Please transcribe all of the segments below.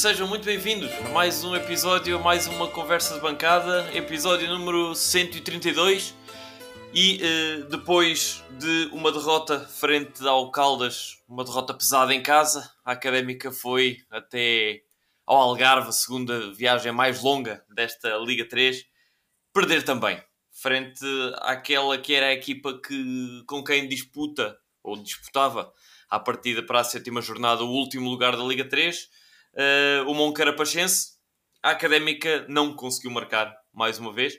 sejam muito bem-vindos a mais um episódio, mais uma conversa de bancada, episódio número 132. E uh, depois de uma derrota frente ao Caldas, uma derrota pesada em casa, a Académica foi até ao Algarve, a segunda viagem mais longa desta Liga 3, perder também, frente àquela que era a equipa que, com quem disputa, ou disputava, à partida para a sétima jornada, o último lugar da Liga 3, uh, o Moncarapachense. A Académica não conseguiu marcar mais uma vez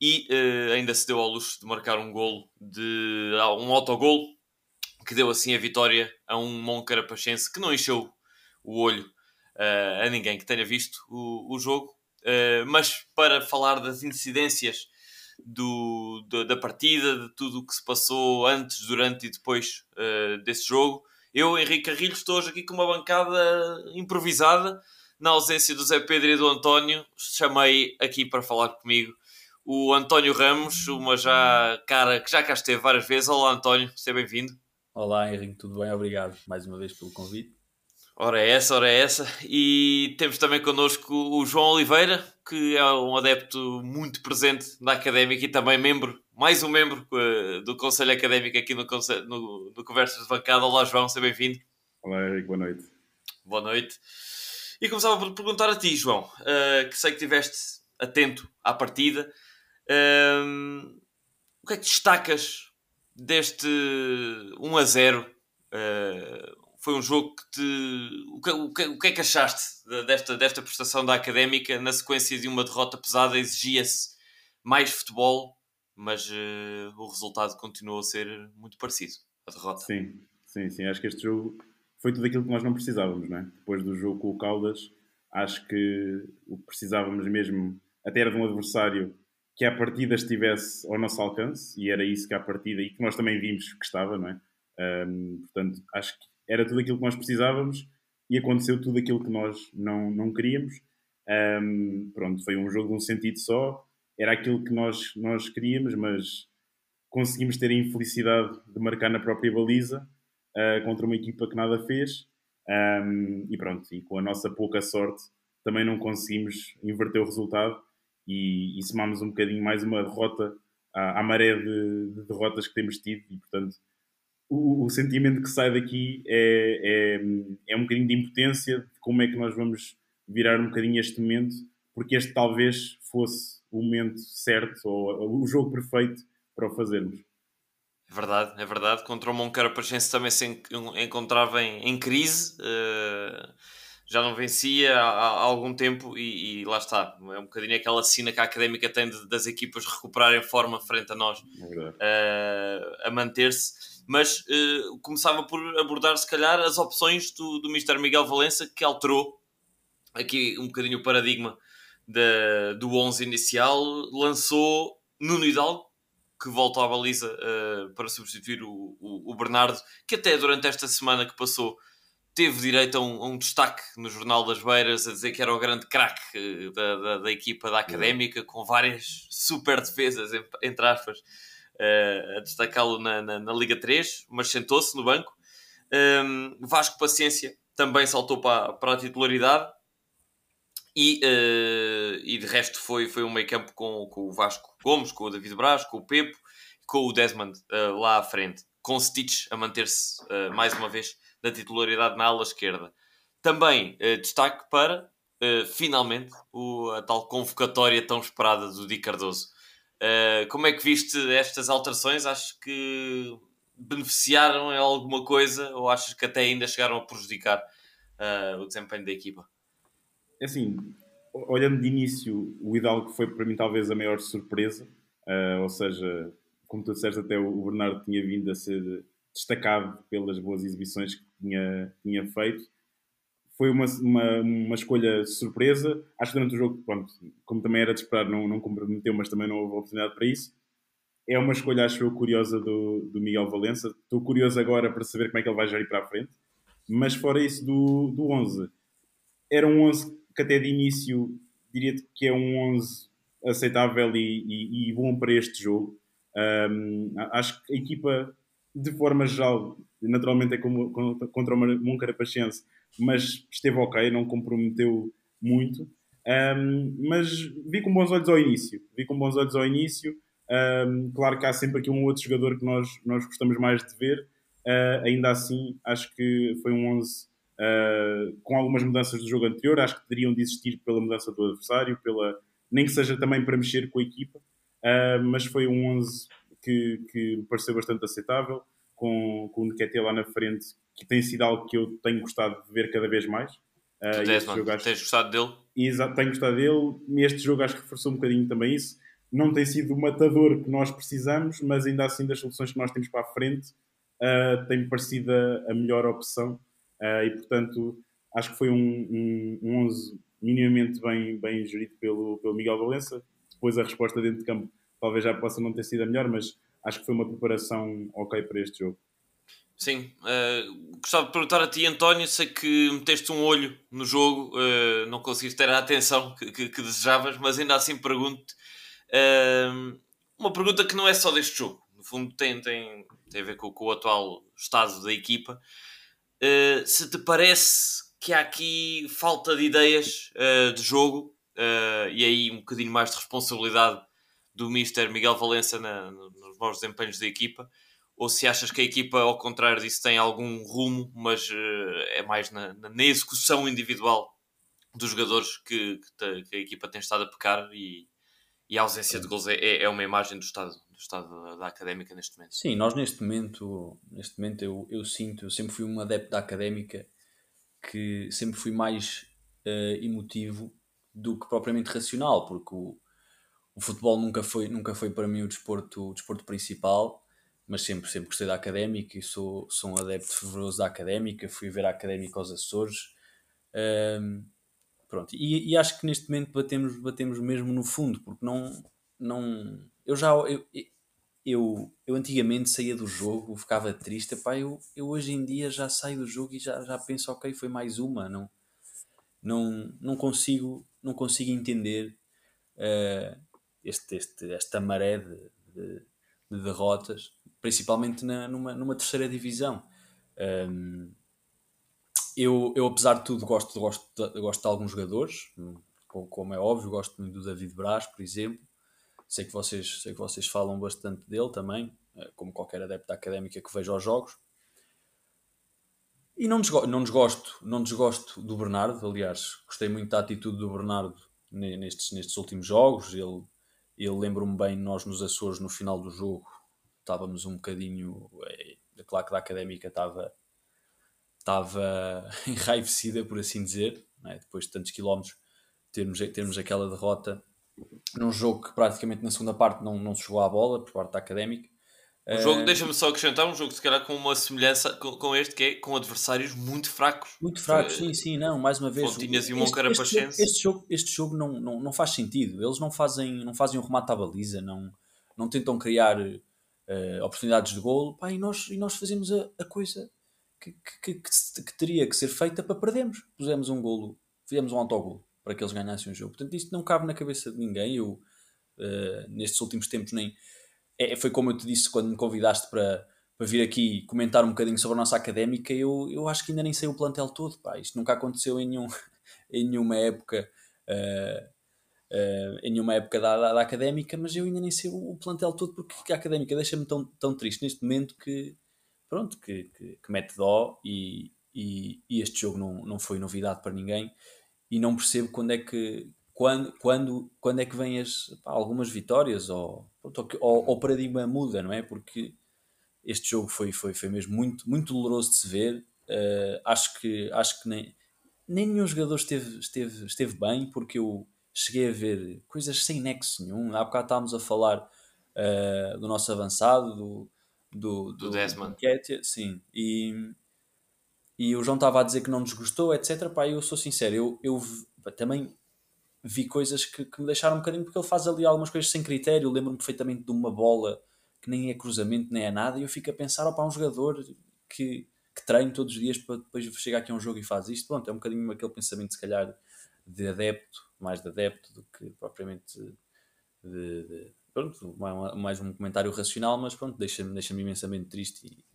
e uh, ainda se deu ao luxo de marcar um golo, de, um autogol, que deu assim a vitória a um Moncarapachense que não encheu o olho uh, a ninguém que tenha visto o, o jogo. Uh, mas para falar das incidências do, do, da partida, de tudo o que se passou antes, durante e depois desse jogo, eu, Henrique Carrilho, estou hoje aqui com uma bancada improvisada. Na ausência do Zé Pedro e do António, chamei aqui para falar comigo o António Ramos, uma já cara que já cá esteve várias vezes. Olá, António, seja bem-vindo. Olá, Henrique, tudo bem? Obrigado mais uma vez pelo convite. Ora é essa, ora é essa. E temos também connosco o João Oliveira, que é um adepto muito presente na académica e também membro, mais um membro uh, do Conselho Académico aqui no, no, no Conversas de Bancada. Olá, João, seja bem-vindo. Olá, Henrique, boa noite. Boa noite. E começava por perguntar a ti, João, uh, que sei que estiveste atento à partida. Uh, o que é que destacas deste 1 a 0? Uh, foi um jogo que te. O que, o que, o que é que achaste desta, desta prestação da académica na sequência de uma derrota pesada? Exigia-se mais futebol, mas uh, o resultado continuou a ser muito parecido. A derrota. Sim, sim, sim. Acho que este jogo foi tudo aquilo que nós não precisávamos, não é? Depois do jogo com o Caldas, acho que o que precisávamos mesmo até era de um adversário que a partida estivesse ao nosso alcance, e era isso que a partida, e que nós também vimos que estava, não é? Um, portanto, acho que era tudo aquilo que nós precisávamos e aconteceu tudo aquilo que nós não, não queríamos. Um, pronto, foi um jogo de um sentido só, era aquilo que nós, nós queríamos, mas conseguimos ter a infelicidade de marcar na própria baliza uh, contra uma equipa que nada fez. Um, e pronto, e com a nossa pouca sorte também não conseguimos inverter o resultado e, e somámos um bocadinho mais uma derrota à, à maré de, de derrotas que temos tido e portanto o, o, sentimento que sai daqui é, é, é um bocadinho de impotência de como é que nós vamos virar um bocadinho este momento, porque este talvez fosse o momento certo ou o jogo perfeito para o fazermos. É verdade, é verdade. Contra o Moncarapachense também se encontrava em, em crise. Uh, já não vencia há, há algum tempo e, e, lá está. É um bocadinho aquela sina que a académica tem de, das equipas recuperarem forma frente a nós, é uh, a manter-se mas uh, começava por abordar, se calhar, as opções do, do Mr. Miguel Valença, que alterou aqui um bocadinho o paradigma da, do 11 inicial, lançou Nuno Hidalgo, que volta à baliza uh, para substituir o, o, o, Bernardo, que até durante esta semana que passou teve direito a um, a um destaque no Jornal das Beiras, a dizer que era o grande craque uh, da, da, da, equipa da Académica, com várias super defesas, entre aspas, uh, a destacá-lo na, na, na, Liga 3, mas sentou-se no banco. Um, Vasco Paciência também saltou para, para a titularidade. E, uh, e de resto foi, foi um meio campo com, com o Vasco Gomes, com o David Braz, com o Pepo, com o Desmond uh, lá à frente, com o Stitch a manter-se uh, mais uma vez na titularidade na ala esquerda. Também destaque para, finalmente, o, a tal convocatória tão esperada do Di Cardoso. Como é que viste estas alterações? Acho que beneficiaram em alguma coisa ou achas que até ainda chegaram a prejudicar o desempenho da equipa? É assim, olhando de início, o Hidalgo foi para mim talvez a maior surpresa, uh, ou seja, como tu disseste, até o Bernardo tinha vindo a ser destacado pelas boas exibições que tinha, tinha feito foi uma, uma, uma, escolha surpresa. Acho que durante o jogo, pronto, como também era de esperar, não, não comprometeu, mas também não houve oportunidade para isso. É uma escolha, acho eu, curiosa do, do Miguel Valença. Estou curioso agora para saber como é que ele vai gerir para a frente. Mas fora isso do, do 11, era um 11 que até de início diria que é um 11 aceitável e, e, e bom para este jogo. Um, acho que a equipa, de forma geral, naturalmente é como contra o Moncarapachense, mas esteve ok, não comprometeu muito. Um, mas vi com bons olhos ao início. Vi com bons olhos ao início. Um, claro que há sempre aqui um outro jogador que nós, nós gostamos mais de ver. Uh, ainda assim, acho que foi um 11 uh, com algumas mudanças do jogo anterior. Acho que teriam de existir pela mudança do adversário, pela, nem que seja também para mexer com a equipa. Uh, mas foi um 11 que, que me pareceu bastante aceitável, com, com o Nketiah lá na frente, que tem sido algo que eu tenho gostado de ver cada vez mais. Uh, Desmond, jogo, acho... tens gostado dele? Exato, tenho gostado dele. Este jogo acho que reforçou um bocadinho também isso não tem sido o matador que nós precisamos, mas ainda assim das soluções que nós temos para a frente uh, tem parecido a, a melhor opção uh, e portanto acho que foi um, um, um 11 minimamente bem, bem gerido pelo, pelo Miguel Valença. Depois a resposta dentro de campo talvez já possa não ter sido a melhor, mas acho que foi uma preparação ok para este jogo. Sim, uh, gostava de perguntar a ti, António. Sei que meteste um olho no jogo, uh, não conseguiste ter a atenção que, que, que desejavas, mas ainda assim pergunto-te uma pergunta que não é só deste jogo, no fundo tem, tem, tem a ver com, com o atual estado da equipa. Uh, se te parece que há aqui falta de ideias uh, de jogo uh, e aí um bocadinho mais de responsabilidade do Mister Miguel Valença na, nos bons desempenhos da equipa, ou se achas que a equipa, ao contrário disso, tem algum rumo, mas é mais na, na, execução individual dos jogadores que, que, te, que, a equipa tem estado a pecar e, e a ausência de gols é, é uma imagem do estado, do estado da, da, académica neste momento. Sim, nós neste momento, neste momento eu, eu sinto, eu sempre fui um adepto da académica que sempre fui mais uh, emotivo do que propriamente racional, porque o, o futebol nunca foi, nunca foi para mim o desporto, o desporto principal, mas sempre, sempre gostei da académica e sou, sou um adepto fervoroso da académica. Fui ver a académica aos Açores. Um, Pronto, e, e, acho que neste momento batemos, batemos mesmo no fundo, porque não. Não eu já. Eu, eu, eu antigamente saía do jogo, ficava triste. Epá, eu, eu hoje em dia já saio do jogo e já, já penso, ok, foi mais uma. Não, não, não, consigo, não consigo entender uh, este, este, esta maré de, de, de derrotas, principalmente na, numa, numa terceira divisão. Um, eu, eu, apesar de tudo, gosto, gosto, gosto de alguns jogadores, como é óbvio, gosto muito do David Braz, por exemplo. Sei que vocês, sei que vocês falam bastante dele também, eh, como qualquer adepto académica que veja os jogos. E não desgosto, não desgosto, não desgosto do Bernardo, aliás, gostei muito da atitude do Bernardo nestes, nestes últimos jogos. Ele, ele lembro-me bem, nós nos Açores, no final do jogo, estávamos um bocadinho. É, claro que da académica estava estava enraivecida, por assim dizer, é? depois de tantos quilómetros, termos, termos aquela derrota num jogo que praticamente na segunda parte não, não se jogou a bola por parte da académica. Um jogo, uh, deixa-me só acrescentar, um jogo se calhar com uma semelhança com, com, este, que é com adversários muito fracos. Muito fracos, uh, sim, sim, não, mais uma vez. Fontinhas e o este, este, este jogo, este jogo não, não, não faz sentido. Eles não fazem, não fazem um remate à baliza, não, não tentam criar uh, oportunidades de golo, pá, e, nós, e nós fazemos a, a coisa que, que, que, que, teria que ser feita para perdermos. Pusemos um golo, fizemos um autogolo para que eles ganhassem o jogo. Portanto, isto não cabe na cabeça de ninguém. Eu, uh, nestes últimos tempos, nem. É, foi como eu te disse quando me convidaste para, para vir aqui comentar um bocadinho sobre a nossa académica. Eu, eu acho que ainda nem sei o plantel todo. Pá. Isto nunca aconteceu em, nenhum, em nenhuma época. Uh, Uh, em nenhuma época da, da, da, académica, mas eu ainda nem sei o, o plantel todo porque a académica deixa-me tão, tão triste neste momento que pronto, que, que, que mete dó e, e, e, este jogo não, não foi novidade para ninguém e não percebo quando é que quando, quando, quando é que vêm as, pá, algumas vitórias ou, ou, o paradigma muda, não é? Porque este jogo foi, foi, foi mesmo muito, muito doloroso de se ver. Uh, acho que, acho que nem, nem nenhum jogador esteve, esteve, esteve bem, porque eu cheguei a ver coisas sem nexo nenhum. Há bocado estávamos a falar uh, do nosso avançado, do, do, do, do Desmond. Do sim. E, e o João estava a dizer que não nos gostou, etc. Pá, eu sou sincero, eu, eu também vi coisas que, que me deixaram um bocadinho, porque ele faz ali algumas coisas sem critério. Lembro-me perfeitamente de uma bola que nem é cruzamento, nem é nada, e eu fico a pensar, opá, um jogador que, que treino todos os dias para depois chegar aqui a um jogo e faz isto. Pronto, é um bocadinho aquele pensamento, se calhar, de adepto, mais de adepto do que propriamente de, de pronto, mais um comentário racional, mas pronto, deixa-me deixa imensamente triste e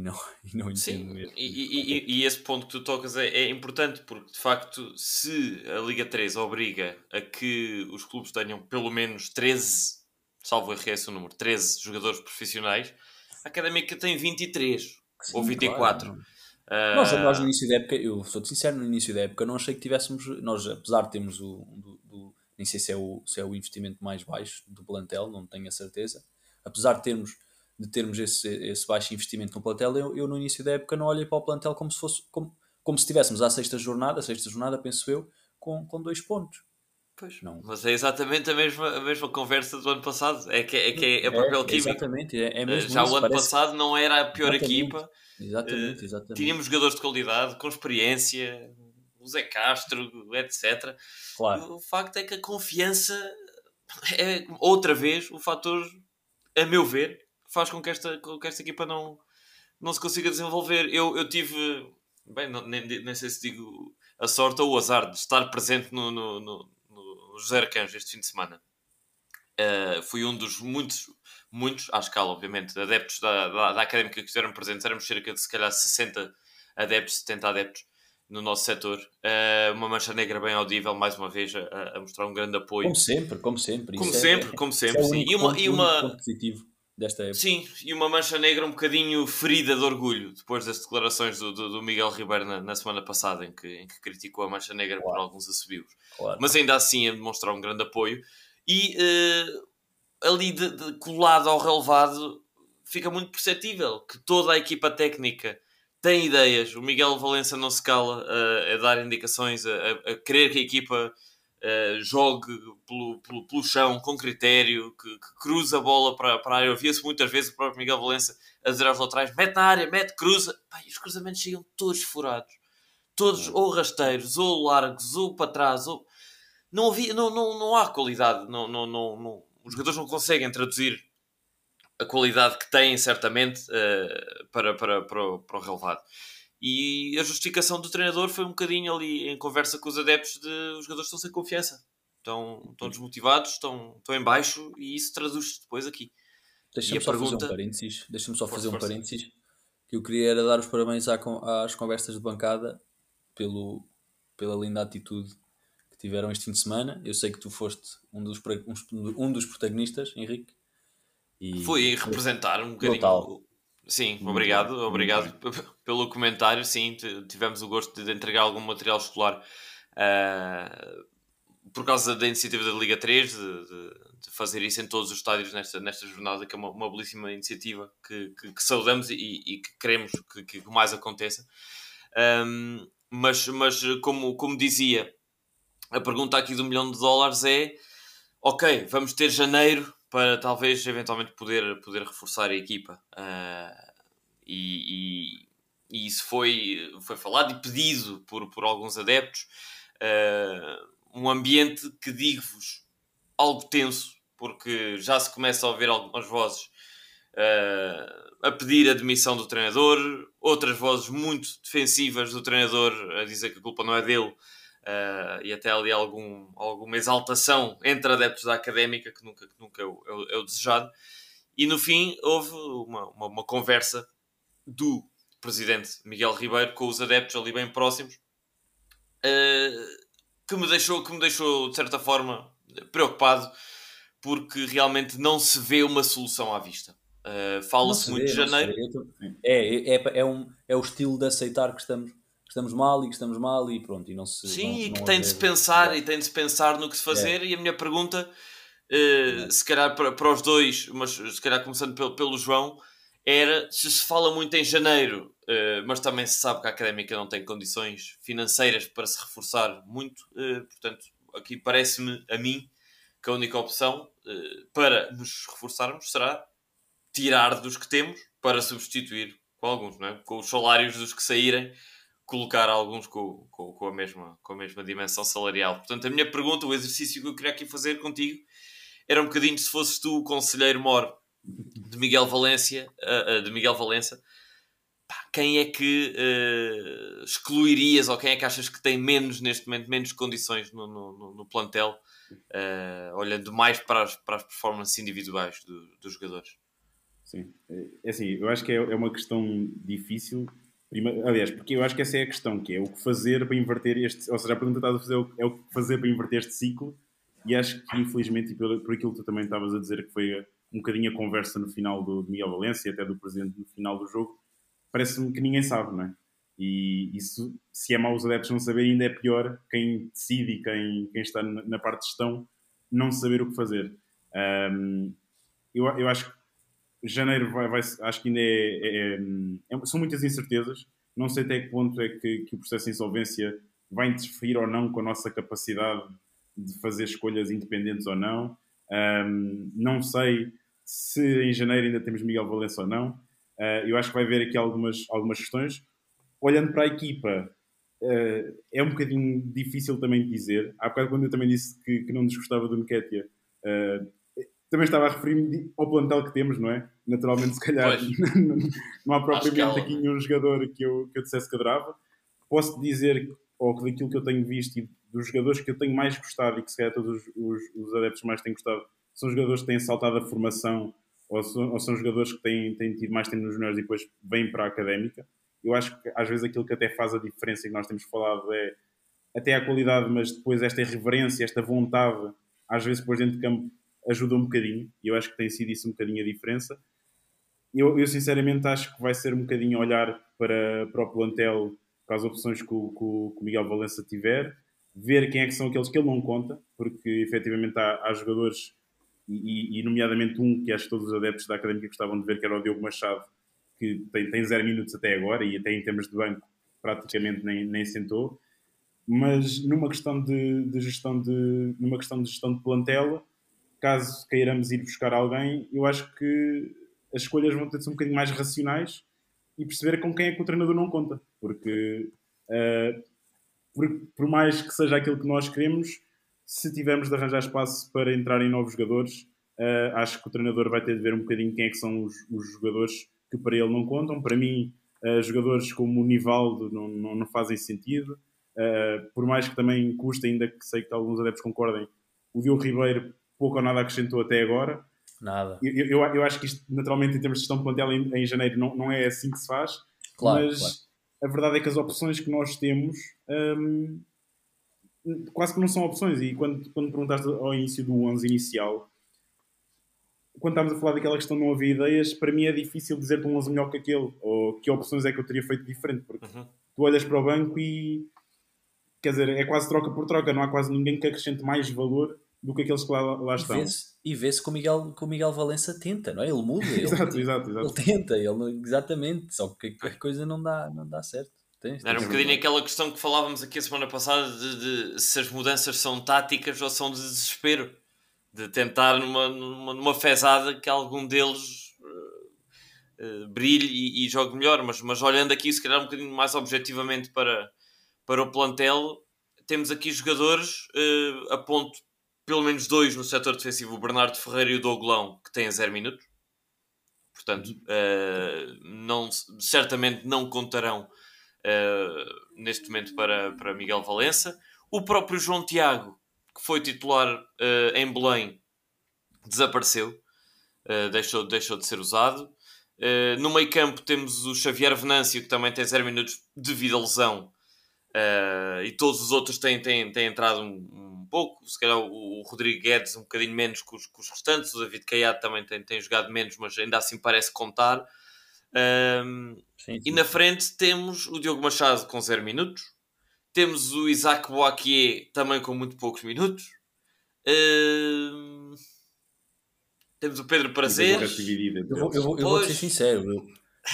não, e não entendo Sim, mesmo. e, e, e, e esse ponto que tu tocas é, é importante porque de facto, se a Liga 3 obriga a que os clubes tenham pelo menos 13, salvo erro esse o número, 13 jogadores profissionais, a Académica tem 23 Sim, ou 24. claro. Ah, Nós, nós no início da época, eu sou sincero, no início da época não achei que tivéssemos, nós apesar de termos o, do, do- nem sei se é, o, se é o investimento mais baixo do plantel, não tenho a certeza, apesar de termos, de termos esse, esse baixo investimento no plantel, eu, eu no início da época não olhei para o plantel como se fosse, como, como se estivéssemos à sexta jornada, a sexta jornada penso eu, com, com dois pontos. Pois, Não. Mas é exatamente a mesma, a mesma conversa do ano passado. É que é, que é, é papel químico. Exatamente, é, é mesmo Já isso, o ano passado não era a pior Exatamente. equipa. Exatamente, Eh, exatamente. Tínhamos jogadores de qualidade, com experiência, o Zé Castro, etc. Claro. O facto é que a confiança é, outra vez, o fator, a meu ver, que faz com que esta, com que esta equipa não, não se consiga desenvolver. Eu, eu tive, bem, não- nem, nem sei se digo a sorte ou o azar de estar presente no, no, no, no José Arcanjo este fim de semana. Uh, fui um dos muitos, muitos, à escala, obviamente, adeptos da, da, da académica que estiveram presentes. Éramos cerca de, se calhar, 60 adeptos, 70 adeptos no nosso setor. Uh, uma mancha negra bem audível, mais uma vez, a, a mostrar um grande apoio. Como sempre, como sempre. Como Isso é- sempre, como isso é sempre, o sim. E uma, e uma, positivo desta época. Sim, e uma mancha negra um bocadinho ferida de orgulho depois das declarações do, do, do Miguel Ribeiro na, na semana passada, em que, em que criticou a mancha negra por Claro. alguns assobios. Claro. Mas ainda assim a demonstrar um grande apoio. E eh, ali de, de- colado ao relevado fica muito perceptível que toda a equipa técnica tem ideias. O Miguel Valença não se cala a, a dar indicações, a, a- a querer que a equipa eh, jogue pelo, pelo, pelo chão com critério, que, que cruza a bola para, para a área. Eu via-se muitas vezes o próprio Miguel Valença a dizer aos laterais: mete na área, mete, cruza. E os cruzamentos chegam todos furados, todos ou rasteiros, ou largos, ou para trás. Ou... Não, havia, não, não, não há qualidade. Não, não, não, não- Os jogadores não conseguem traduzir a qualidade que têm, certamente, eh, para, para, para, o, para o relevado. E a justificação do treinador foi um bocadinho ali em conversa com os adeptos de os jogadores estão sem confiança. Estão, estão desmotivados, estão, estão em baixo e isso traduz-se depois aqui. Deixa-me só fazer pergunta- um parênteses. Deixa-me só fazer um parênteses. Que eu queria era dar os parabéns às conversas de bancada pelo, pela linda atitude que tiveram este fim de semana. Eu sei que tu foste um dos, um dos protagonistas, Henrique. E Foi representar um bocadinho. Sim, obrigado, obrigado pelo comentário. Sim, tivemos o gosto de entregar algum material escolar ah, por causa da iniciativa da Liga 3 de, de- de fazer isso em todos os estádios nesta, nesta jornada, que é uma, uma belíssima iniciativa que, que, que saudamos e, e que queremos que, que mais aconteça. Ahm, mas, mas como, como dizia, a pergunta aqui do milhão de dólares é: ok, vamos ter janeiro para talvez eventualmente poder, poder reforçar a equipa. Ah, e, e, e isso foi, foi falado e pedido por, por alguns adeptos. Ah, um ambiente que digo-vos algo tenso, porque já se começa a ouvir algumas vozes ah, a pedir a demissão do treinador, outras vozes muito defensivas do treinador a dizer que a culpa não é dele. Ah, e até ali algum, alguma exaltação entre adeptos da académica que nunca, que nunca é, o, é é desejado. E no fim houve uma, uma, uma conversa do presidente Miguel Ribeiro com os adeptos ali bem próximos eh, que, me deixou, que me deixou de certa forma preocupado porque realmente não se vê uma solução à vista. Não Fala-se se muito vê, de janeiro. tô- É, é, é, um, é o estilo de aceitar que estamos, que estamos mal e que estamos mal e pronto. E não se, Sim, não- e que tem de se pensar e tem de se pensar no que se fazer. E a minha pergunta, eh, se calhar para, para os dois, mas se calhar começando pelo, pelo João, era se se fala muito em janeiro, eh, mas também se sabe que a académica não tem condições financeiras para se reforçar muito. eh, portanto, aqui parece-me a mim que a única opção para nos reforçarmos será tirar dos que temos para substituir com alguns, não é? com os salários dos que saírem colocar alguns com, com, com, a mesma, com a mesma dimensão salarial. Portanto, a minha pergunta, o exercício que eu queria aqui fazer contigo, era um bocadinho se fosses tu o conselheiro mor de Miguel Valência, ah, ah, de Miguel Valença, quem é que ah, excluirias ou quem é que achas que tem menos, neste momento, menos condições no, no, no- plantel, ah, olhando mais para as, para as performances individuais do- dos jogadores? Sim. É assim, eu acho que é, é uma questão difícil. Aliás, porque eu acho que essa é a questão, que é o que fazer para inverter este... Ou seja, a pergunta que estás a fazer é o que fazer para inverter este ciclo e acho que, infelizmente, e por, por aquilo que tu também estavas a dizer, que foi um bocadinho a conversa no final do, Miguel Valência e até do presidente no final do jogo, parece-me que ninguém sabe, não é? E isso, se é mau os adeptos não saberem, ainda é pior quem decide e quem, quem está na parte de gestão não saber o que fazer. Um, eu, eu acho que janeiro vai, vai, acho que ainda é, é, é, são muitas incertezas. Não sei até que ponto é que, que o processo de insolvência vai interferir ou não com a nossa capacidade de fazer escolhas independentes ou não. Um, não sei se em janeiro ainda temos Miguel Valença ou não. Uh, eu acho que vai haver aqui algumas, algumas questões. Olhando para a equipa, uh, é um bocadinho difícil também dizer. Há bocado, quando eu também disse que, que não desgostava do Nketiah, também estava a referir-me ao plantel que temos, não é? Naturalmente, se calhar, não há propriamente aqui nenhum jogador que eu, que eu dissesse que adorava. Posso dizer, ou daquilo que eu tenho visto e dos jogadores que eu tenho mais gostado e que se calhar todos os, os, os adeptos mais têm gostado, são jogadores que têm saltado a formação ou são, ou são jogadores que têm, têm tido mais tempo nos juniores e depois vêm para a académica. Eu acho que às vezes aquilo que até faz a diferença e que nós temos falado é até a qualidade, mas depois esta irreverência, esta vontade, às vezes depois dentro de campo ajuda um bocadinho e eu acho que tem sido isso um bocadinho a diferença. Eu, eu sinceramente acho que vai ser um bocadinho olhar para, para o plantel, para as opções que o, que o Miguel Valença tiver, ver quem é que são aqueles que ele não conta, porque efetivamente há, há jogadores, e, e, nomeadamente um que acho que todos os adeptos da Académica gostavam de ver, que era o Diogo Machado, que tem, tem zero minutos até agora e até em termos de banco praticamente nem, nem sentou. Mas numa questão de, de gestão de numa questão de gestão de plantel, caso queiramos ir buscar alguém, eu acho que as escolhas vão ter de ser um bocadinho mais racionais e perceber com quem é que o treinador não conta. Porque uh, por, por, mais que seja aquilo que nós queremos, se tivermos de arranjar espaço para entrar em novos jogadores, uh, acho que o treinador vai ter de ver um bocadinho quem é que são os, os jogadores que para ele não contam. Para mim, uh, jogadores como o Nivaldo não, não, não fazem sentido. Por mais que também custe, ainda que sei que alguns adeptos concordem, o Diogo Ribeiro pouco ou nada acrescentou até agora. Nada. Eu, eu, eu acho que isto, naturalmente, em termos de gestão de plantel em, em janeiro, não, não é assim que se faz. Claro, mas claro. a verdade é que as opções que nós temos um, quase que não são opções. E quando, quando perguntaste ao início do 11 inicial, quando estávamos a falar daquela questão de não haver ideias, para mim é difícil dizer-te um 11 melhor que aquele, ou que opções é que eu teria feito diferente, porque uhum. tu olhas para o banco e quer dizer, é quase troca por troca, não há quase ninguém que acrescente mais valor do que aqueles que lá, lá estão. E vê-se que o Miguel, que o Miguel Valença tenta, não é? Ele muda, ele, exato, exato, exato. ele tenta, ele, exatamente, só que a coisa não dá, não dá certo. Tens, Era um bocadinho aquela questão que falávamos aqui a semana passada de, de, se as mudanças são táticas ou são de desespero. De tentar numa, numa, numa fezada que algum deles uh, uh, brilhe e, e, jogue melhor. Mas, mas olhando aqui, se calhar um bocadinho mais objetivamente para, para o plantel, temos aqui jogadores uh, a ponto pelo menos dois no setor defensivo, o Bernardo Ferreira e o Douglão, que têm 0 minutos. Portanto, uh, não, certamente não contarão uh, neste momento para, para Miguel Valença. O próprio João Tiago, que foi titular uh, em Belém, desapareceu, deixou, deixou de ser usado. no meio campo temos o Xavier Venâncio, que também tem 0 minutos devido à lesão. e todos os outros têm, têm, têm entrado um, pouco, se calhar o, Rodrigo Guedes um bocadinho menos que os, que os restantes, o David Caiado também tem, tem jogado menos, mas ainda assim parece contar. Um, sim, sim. E na frente temos o Diogo Machado com 0 minutos, temos o Isaac Boaquier também com muito poucos minutos. Um, temos o Pedro Prazer. Eu vou, eu vou, eu vou ser sincero, eu,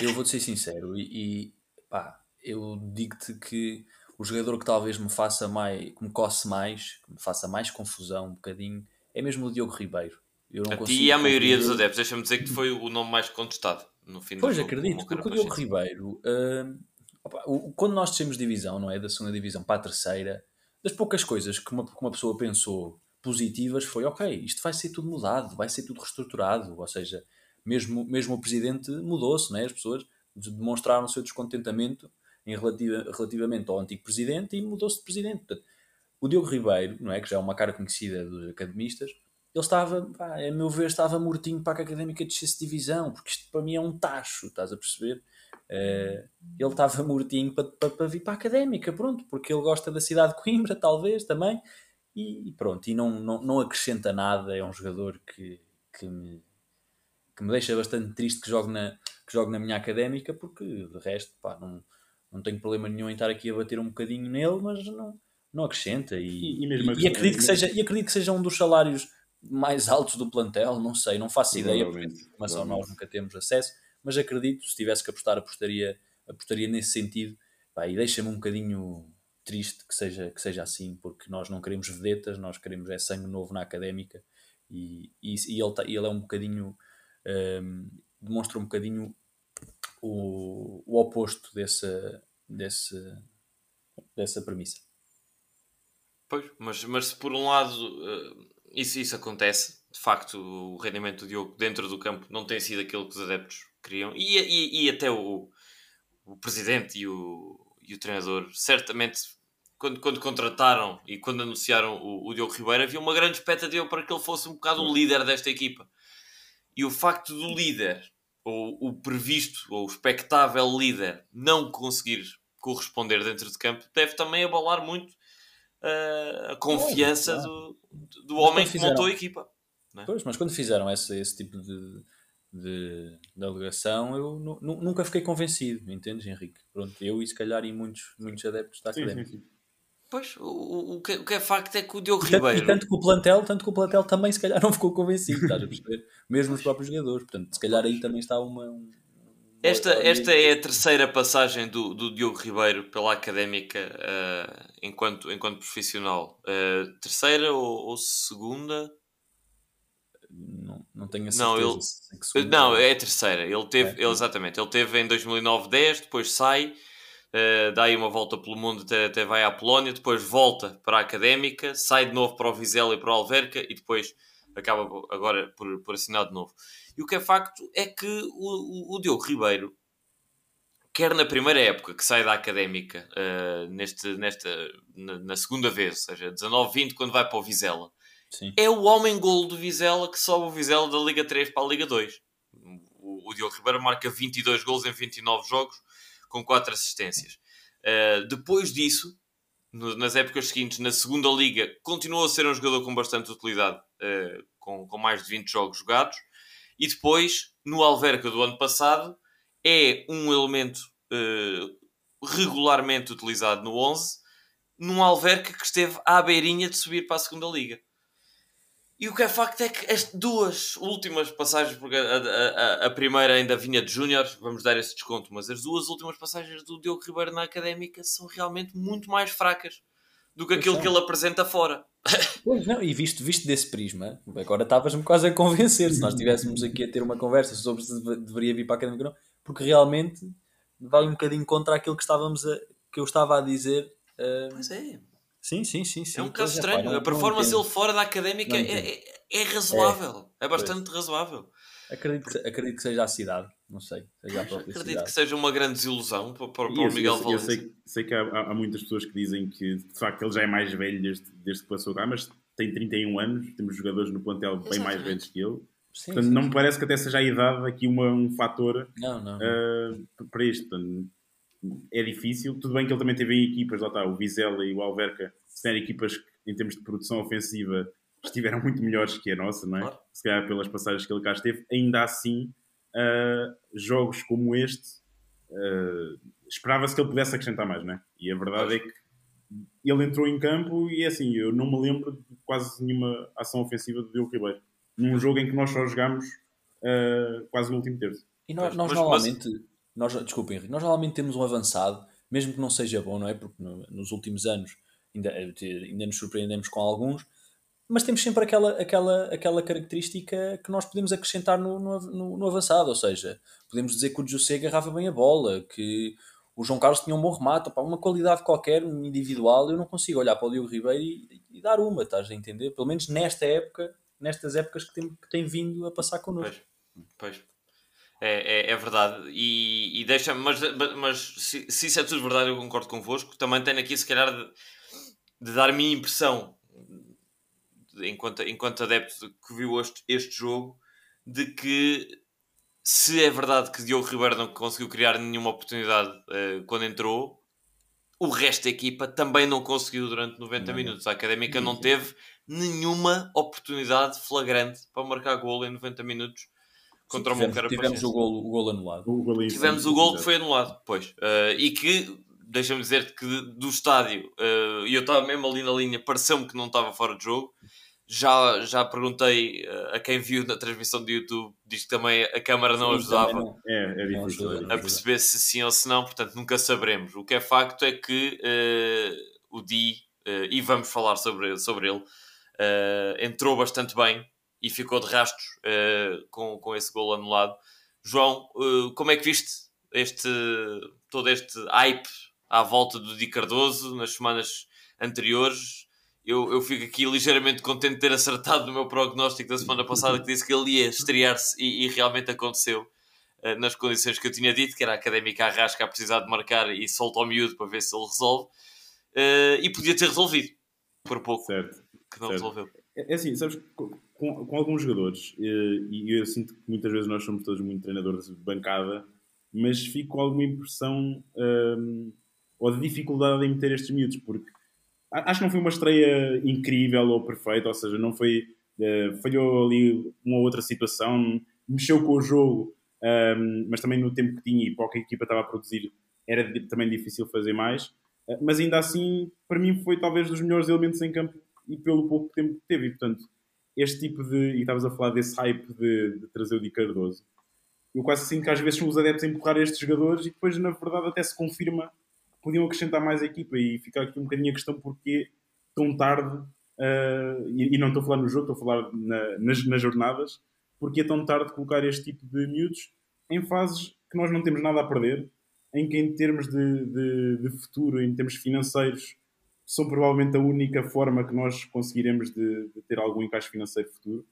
eu vou ser sincero e, e pá, eu digo-te que o jogador que talvez me faça mais, que me coce mais, que me faça mais confusão um bocadinho, é mesmo o Diogo Ribeiro. Eu não a ti e a maioria dos adeptos, deixa-me dizer que foi o nome mais contestado no fim Pois, acredito, porque o Diogo Ribeiro, uh, opa, o, quando nós descemos divisão, não é? Da segunda divisão para a terceira, das poucas coisas que uma, que uma pessoa pensou positivas foi, ok, isto vai ser tudo mudado, vai ser tudo reestruturado, ou seja, mesmo, mesmo o presidente mudou-se, não é? As pessoas demonstraram o seu descontentamento em relativa, relativamente ao antigo presidente e mudou-se de presidente. Portanto, o Diogo Ribeiro, não é, que já é uma cara conhecida dos academistas, ele estava, pá, a meu ver, estava mortinho para que a académica descesse divisão, porque isto para mim é um tacho, estás a perceber? Uh, ele estava mortinho para, para, para, vir para a académica, pronto, porque ele gosta da cidade de Coimbra, talvez também, e, pronto, e não, não, não acrescenta nada. É um jogador que, que, me, que me deixa bastante triste que jogue na, que jogue na minha académica, porque de resto, pá, não, não tenho problema nenhum em estar aqui a bater um bocadinho nele, mas não, não acrescenta. E, e, e, e acredito, que seja, e acredito que seja um dos salários mais altos do plantel, não sei, não faço ideia, porque mas nós nunca temos acesso, mas acredito, se tivesse que apostar, apostaria, apostaria nesse sentido. Pá, e deixa-me um bocadinho triste que seja, que seja assim, porque nós não queremos vedetas, nós queremos é sangue novo na académica e, e, e ele, tá, ele é um bocadinho, um, demonstra um bocadinho o, o oposto dessa, desse, dessa premissa. Pois, mas, mas se por um lado uh, isso, isso acontece, de facto o rendimento do Diogo dentro do campo não tem sido aquilo que os adeptos queriam e, e, e até o, o presidente e o, e o treinador certamente quando, quando contrataram e quando anunciaram o, o Diogo Ribeiro havia uma grande expectativa para que ele fosse um bocado o líder desta equipa e o facto do líder ou o previsto ou o expectável líder não conseguir corresponder dentro de campo deve também abalar muito uh, a confiança é, do, do homem que montou a equipa. É? Pois, mas quando fizeram esse, esse tipo de, de, de alegação, eu nunca fiquei convencido, entendes, Henrique? Pronto, eu e se calhar e muitos, muitos adeptos da académica. Pois, o, o, que, o que é facto é que o Diogo Ribeiro. E tanto que o plantel, tanto que o plantel também se calhar não ficou convencido, estás a perceber? Mesmo os próprios jogadores. Portanto, se calhar aí também está uma. Um, esta, esta é a terceira passagem do, do Diogo Ribeiro pela académica uh, enquanto, enquanto profissional. Uh, terceira ou, ou segunda? não, não tenho a certeza. Não, ele, não é a terceira. Ele teve, é. ele, exatamente, ele teve em 2009-10, depois sai, uh, dá aí uma volta pelo mundo, até, até vai à Polónia, depois volta para a Académica, sai de novo para o Vizela e para o Alverca e depois acaba agora por, por assinar de novo. E o que é facto é que o, o, o Diogo Ribeiro, quer na primeira época que sai da Académica, uh, neste, nesta, na, na, segunda vez, ou seja, 19-20, quando vai para o Vizela, Sim. É o homem-gol do Vizela que sobe o Vizela da Liga 3 para a Liga 2. O, o Diogo Ribeiro marca 22 gols em 29 jogos, com 4 assistências. Uh, depois disso, no, nas épocas seguintes, na segunda Liga, continuou a ser um jogador com bastante utilidade, uh, com, com mais de 20 jogos jogados. E depois, no Alverca do ano passado, é um elemento uh, regularmente utilizado no 11, num Alverca que esteve à beirinha de subir para a segunda Liga. E o que é facto é que as duas últimas passagens, porque a, a, a primeira ainda vinha de Júnior, vamos dar esse desconto, mas as duas últimas passagens do Diogo Ribeiro na académica são realmente muito mais fracas do que aquilo que ele apresenta fora. Pois não, e visto, visto desse prisma, agora estavas-me quase a convencer. Se nós estivéssemos aqui a ter uma conversa sobre se deveria vir para a académica ou não, porque realmente vai um bocadinho contra aquilo que, estávamos a, que eu estava a dizer. Uh... Pois é. Sim, sim, sim. sim. É um caso estranho. a performance dele fora da académica é, é, é, razoável. É, é bastante pois. razoável. Acredito que, acredito que seja a cidade, não sei. Seja acredito cidade. que seja uma grande desilusão para, para, para o Miguel Valência. Eu sei, sei que há, há, muitas pessoas que dizem que de facto ele já é mais velho desde, desde que passou cá, mas tem 31 anos, temos jogadores no plantel Exatamente. bem mais velhos que ele. Sim, Portanto, sim, não sim. me parece que até seja a idade aqui uma, um fator não, não, uh, para isto. Portanto, é difícil. Tudo bem que ele também teve em equipas, lá está, o Vizela e o Alverca, se equipas que, em termos de produção ofensiva, estiveram muito melhores que a nossa, não é? Claro. Se calhar pelas passagens que ele cá esteve. Ainda assim, uh, jogos como este, uh, esperava-se que ele pudesse acrescentar mais, não é? E a verdade é que ele entrou em campo e assim, eu não me lembro de quase nenhuma ação ofensiva do Diogo Ribeiro. Num jogo em que nós só jogámos uh, quase no último terço. E nós, nós mas, normalmente, mas... nós, desculpa Henrique, nós normalmente temos um avançado, mesmo que não seja bom, não é? Porque no, nos últimos anos ainda, ainda nos surpreendemos com alguns, mas temos sempre aquela, aquela, aquela característica que nós podemos acrescentar no, no, no avançado, ou seja, podemos dizer que o José agarrava bem a bola, que o João Carlos tinha um bom remate, opa, uma qualidade qualquer, individual, eu não consigo olhar para o Diogo Ribeiro e, e, dar uma, estás a entender? Pelo menos nesta época, nestas épocas que tem, que tem vindo a passar connosco. Pois, pois. É, é, é, verdade. E, e deixa mas, mas se, se, isso é tudo verdade, eu concordo convosco. Também tenho aqui, se calhar, de, de dar a minha impressão enquanto, enquanto adepto que viu este, este jogo, de que se é verdade que Diogo Ribeiro não conseguiu criar nenhuma oportunidade uh, quando entrou, o resto da equipa também não conseguiu durante 90 não, minutos. A Académica não teve nenhuma oportunidade flagrante para marcar gol em 90 minutos contra Sim, o Tivemos o gol, o gol anulado. O tivemos o gol que foi anulado, pois. Uh, e que, deixa-me dizer que do estádio, uh, e eu estava mesmo ali na linha, pareceu-me que não estava fora de jogo. Já, já perguntei uh, a quem viu na transmissão do YouTube, diz que também a câmara não ajudava não. É, é difícil, a perceber se sim ou se não, portanto nunca saberemos. O que é facto é que o Di, e vamos falar sobre, sobre ele, entrou bastante bem e ficou de rastros uh, com, com esse gol anulado. João, uh, como é que viste este, todo este hype à volta do Di Cardoso nas semanas anteriores? Eu, eu fico aqui ligeiramente contente de ter acertado no meu prognóstico da semana passada que disse que ele ia estrear-se e, e, realmente aconteceu uh, nas condições que eu tinha dito, que era a académica arrasca a precisar de marcar e solta ao miúdo para ver se ele resolve. e podia ter resolvido, por pouco, certo, que não certo. resolveu. É, é assim, sabes, com, com alguns jogadores, e eu sinto que muitas vezes nós somos todos muito treinadores de bancada, mas fico com alguma impressão um, ou de dificuldade em meter estes miúdos, porque acho que não foi uma estreia incrível ou perfeita, ou seja, não foi. Uh, falhou ali uma outra situação, mexeu com o jogo, um, mas também no tempo que tinha e para o que a equipa estava a produzir era também difícil fazer mais. Uh, mas ainda assim, para mim, foi talvez dos melhores elementos em campo e pelo pouco tempo que teve. E, portanto, este tipo de. E estavas a falar desse hype de, de trazer o Di Cardoso. Eu quase sinto que às vezes são os adeptos a empurrar estes jogadores e depois, na verdade, até se confirma que podiam acrescentar mais a equipa. E fica aqui um bocadinho a questão porque tão tarde. Uh, e, e, não estou a falar no jogo, estou a falar na, nas, nas jornadas. Porque é tão tarde colocar este tipo de miúdos em fases que nós não temos nada a perder, em que, em termos de, de, de futuro, em termos financeiros, são provavelmente a única forma que nós conseguiremos de, de ter algum encaixe financeiro futuro.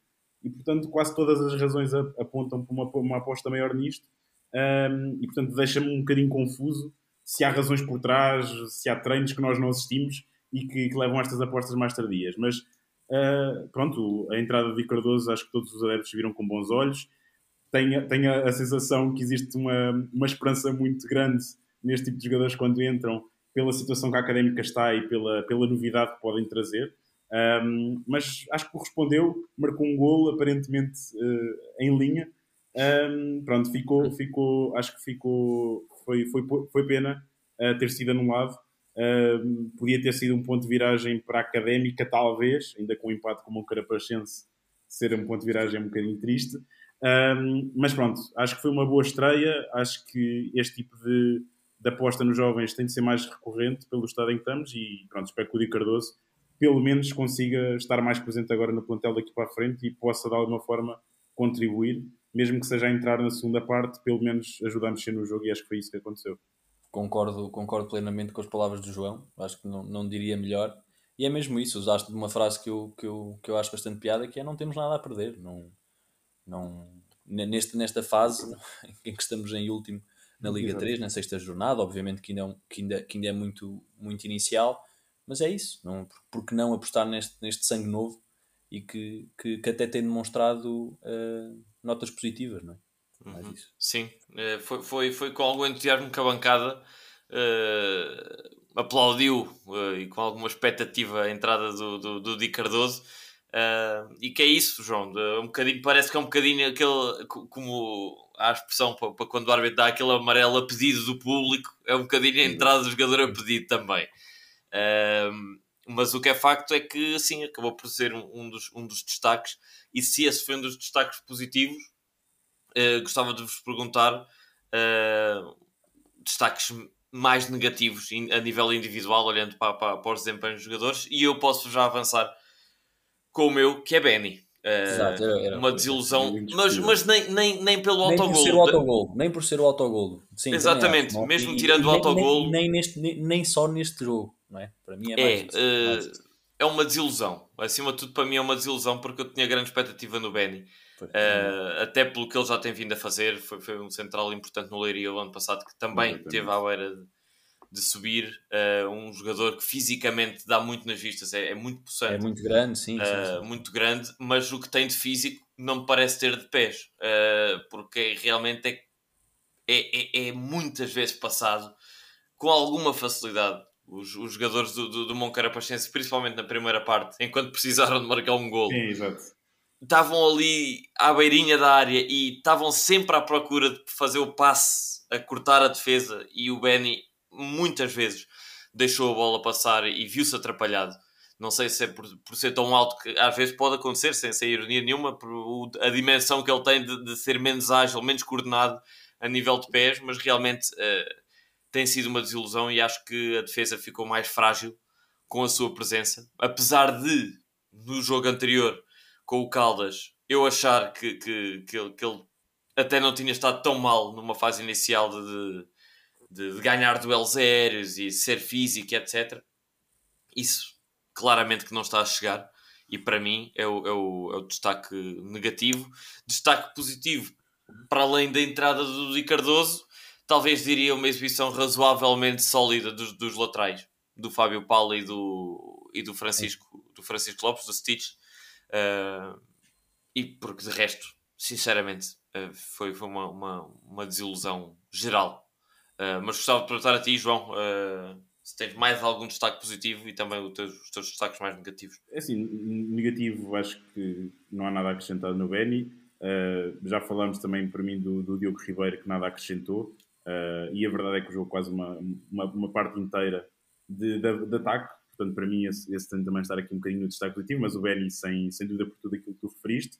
E, portanto, quase todas as razões apontam para uma, uma aposta maior nisto. Um, e, portanto, deixa-me um bocadinho confuso se há razões por trás, se há treinos que nós não assistimos e que, que levam a estas apostas mais tardias. Mas, uh, pronto, a entrada de Cardoso acho que todos os adeptos viram com bons olhos. Tenho, tenho a, a sensação que existe uma, uma esperança muito grande neste tipo de jogadores quando entram pela situação que a académica está e pela, pela novidade que podem trazer. Um, mas acho que correspondeu, marcou um gol aparentemente uh, em linha. Um, pronto, ficou, ficou, acho que ficou, foi, foi, foi pena uh, ter sido anulado. Um, podia ter sido um ponto de viragem para a académica, talvez, ainda com o empate com o Carapachense, ser um ponto de viragem um bocadinho triste. mas pronto, acho que foi uma boa estreia. Acho que este tipo de, da aposta nos jovens tem de ser mais recorrente pelo estado em que estamos e pronto, espero que o Di Cardoso pelo menos consiga estar mais presente agora no plantel daqui para a frente e possa de alguma forma contribuir, mesmo que seja a entrar na segunda parte, pelo menos ajudar a mexer no jogo e acho que foi isso que aconteceu. Concordo, concordo plenamente com as palavras do João, acho que não, não diria melhor. E é mesmo isso, usaste uma frase que eu, que, eu, que eu acho bastante piada, que é não temos nada a perder. Não, não, neste, nesta fase em que estamos em último, na Liga Exato. 3, na sexta jornada, obviamente que ainda, é que ainda, que ainda é muito, muito inicial, mas é isso, não, porque não apostar neste, neste sangue novo e que, que, que até tem demonstrado uh, notas positivas, não é? Uhum. Sim, uh, foi, foi, foi com algum entusiasmo que a bancada uh, aplaudiu e com alguma expectativa a entrada do, do, do Di Cardoso. e que é isso, João? um bocadinho, parece que é um bocadinho aquele como há a expressão para, para, quando o árbitro dá aquele amarelo a pedido do público, é um bocadinho a entrada do jogador a pedido também. Um, mas o que é facto é que, sim, acabou por ser um, um, dos, um dos destaques. E se esse foi um dos destaques positivos, uh, gostava de vos perguntar uh, destaques mais negativos a nível individual, olhando para, para, para os desempenhos dos jogadores. E eu posso já avançar com o meu, que é Benny. Exato, era, era, uma desilusão, mas, mas nem, nem, nem pelo nem autogol. Por ser o autogol. Nem por ser o autogol. Sim, Exatamente, acho, mesmo e, tirando e o autogol. Nem, nem, neste, nem, nem, só neste jogo, não é? Para mim é mais. É, mais uh, é uma desilusão. Acima de tudo, para mim é uma desilusão porque eu tinha grande expectativa no Benny. Uh, até pelo que ele já tem vindo a fazer, foi, foi um central importante no Leiria o ano passado que também teve à beira de, de subir uh, um jogador que fisicamente dá muito nas vistas, é, é muito possante. É muito grande, sim, sim, sim, uh, Muito grande, mas o que tem de físico não me parece ter de pés, uh, porque realmente é, é, é, é, muitas vezes passado com alguma facilidade. Os, os jogadores do, do, do Moncarapachense, principalmente na primeira parte, enquanto precisaram de marcar um gol, estavam ali à beirinha da área e estavam sempre à procura de fazer o passe a cortar a defesa e o Benny muitas vezes deixou a bola passar e viu-se atrapalhado. Não sei se é por, por, ser tão alto que às vezes pode acontecer, sem, sem ironia nenhuma, por o, a dimensão que ele tem de, de, ser menos ágil, menos coordenado a nível de pés, mas realmente uh, tem sido uma desilusão e acho que a defesa ficou mais frágil com a sua presença. Apesar de, no jogo anterior com o Caldas, eu achar que, que, que, ele, que ele até não tinha estado tão mal numa fase inicial de, de, de ganhar duelos aéreos e ser físico, etc. Isso claramente que não está a chegar e para mim é o, é o, é o destaque negativo. Destaque positivo, para além da entrada do Di Cardoso, talvez diria uma exibição razoavelmente sólida dos, dos laterais, do Fábio Paulo e do, e do Francisco, do Francisco Lopes, do Stitch. Uh, e porque de resto, sinceramente, uh, foi, foi uma, uma, uma desilusão geral Uh, mas gostava de perguntar a ti, João, uh, se tens mais algum destaque positivo e também os teus, os teus destaques mais negativos. É assim, negativo acho que não há nada acrescentado no Beni. Uh, já falámos também para mim do, do, Diogo Ribeiro que nada acrescentou. e a verdade é que o jogo quase uma, uma, uma parte inteira de, de, de, ataque. Portanto, para mim, esse, esse tem também estar aqui um bocadinho no destaque positivo, mas o Beni, sem, sem dúvida, por tudo aquilo que tu referiste.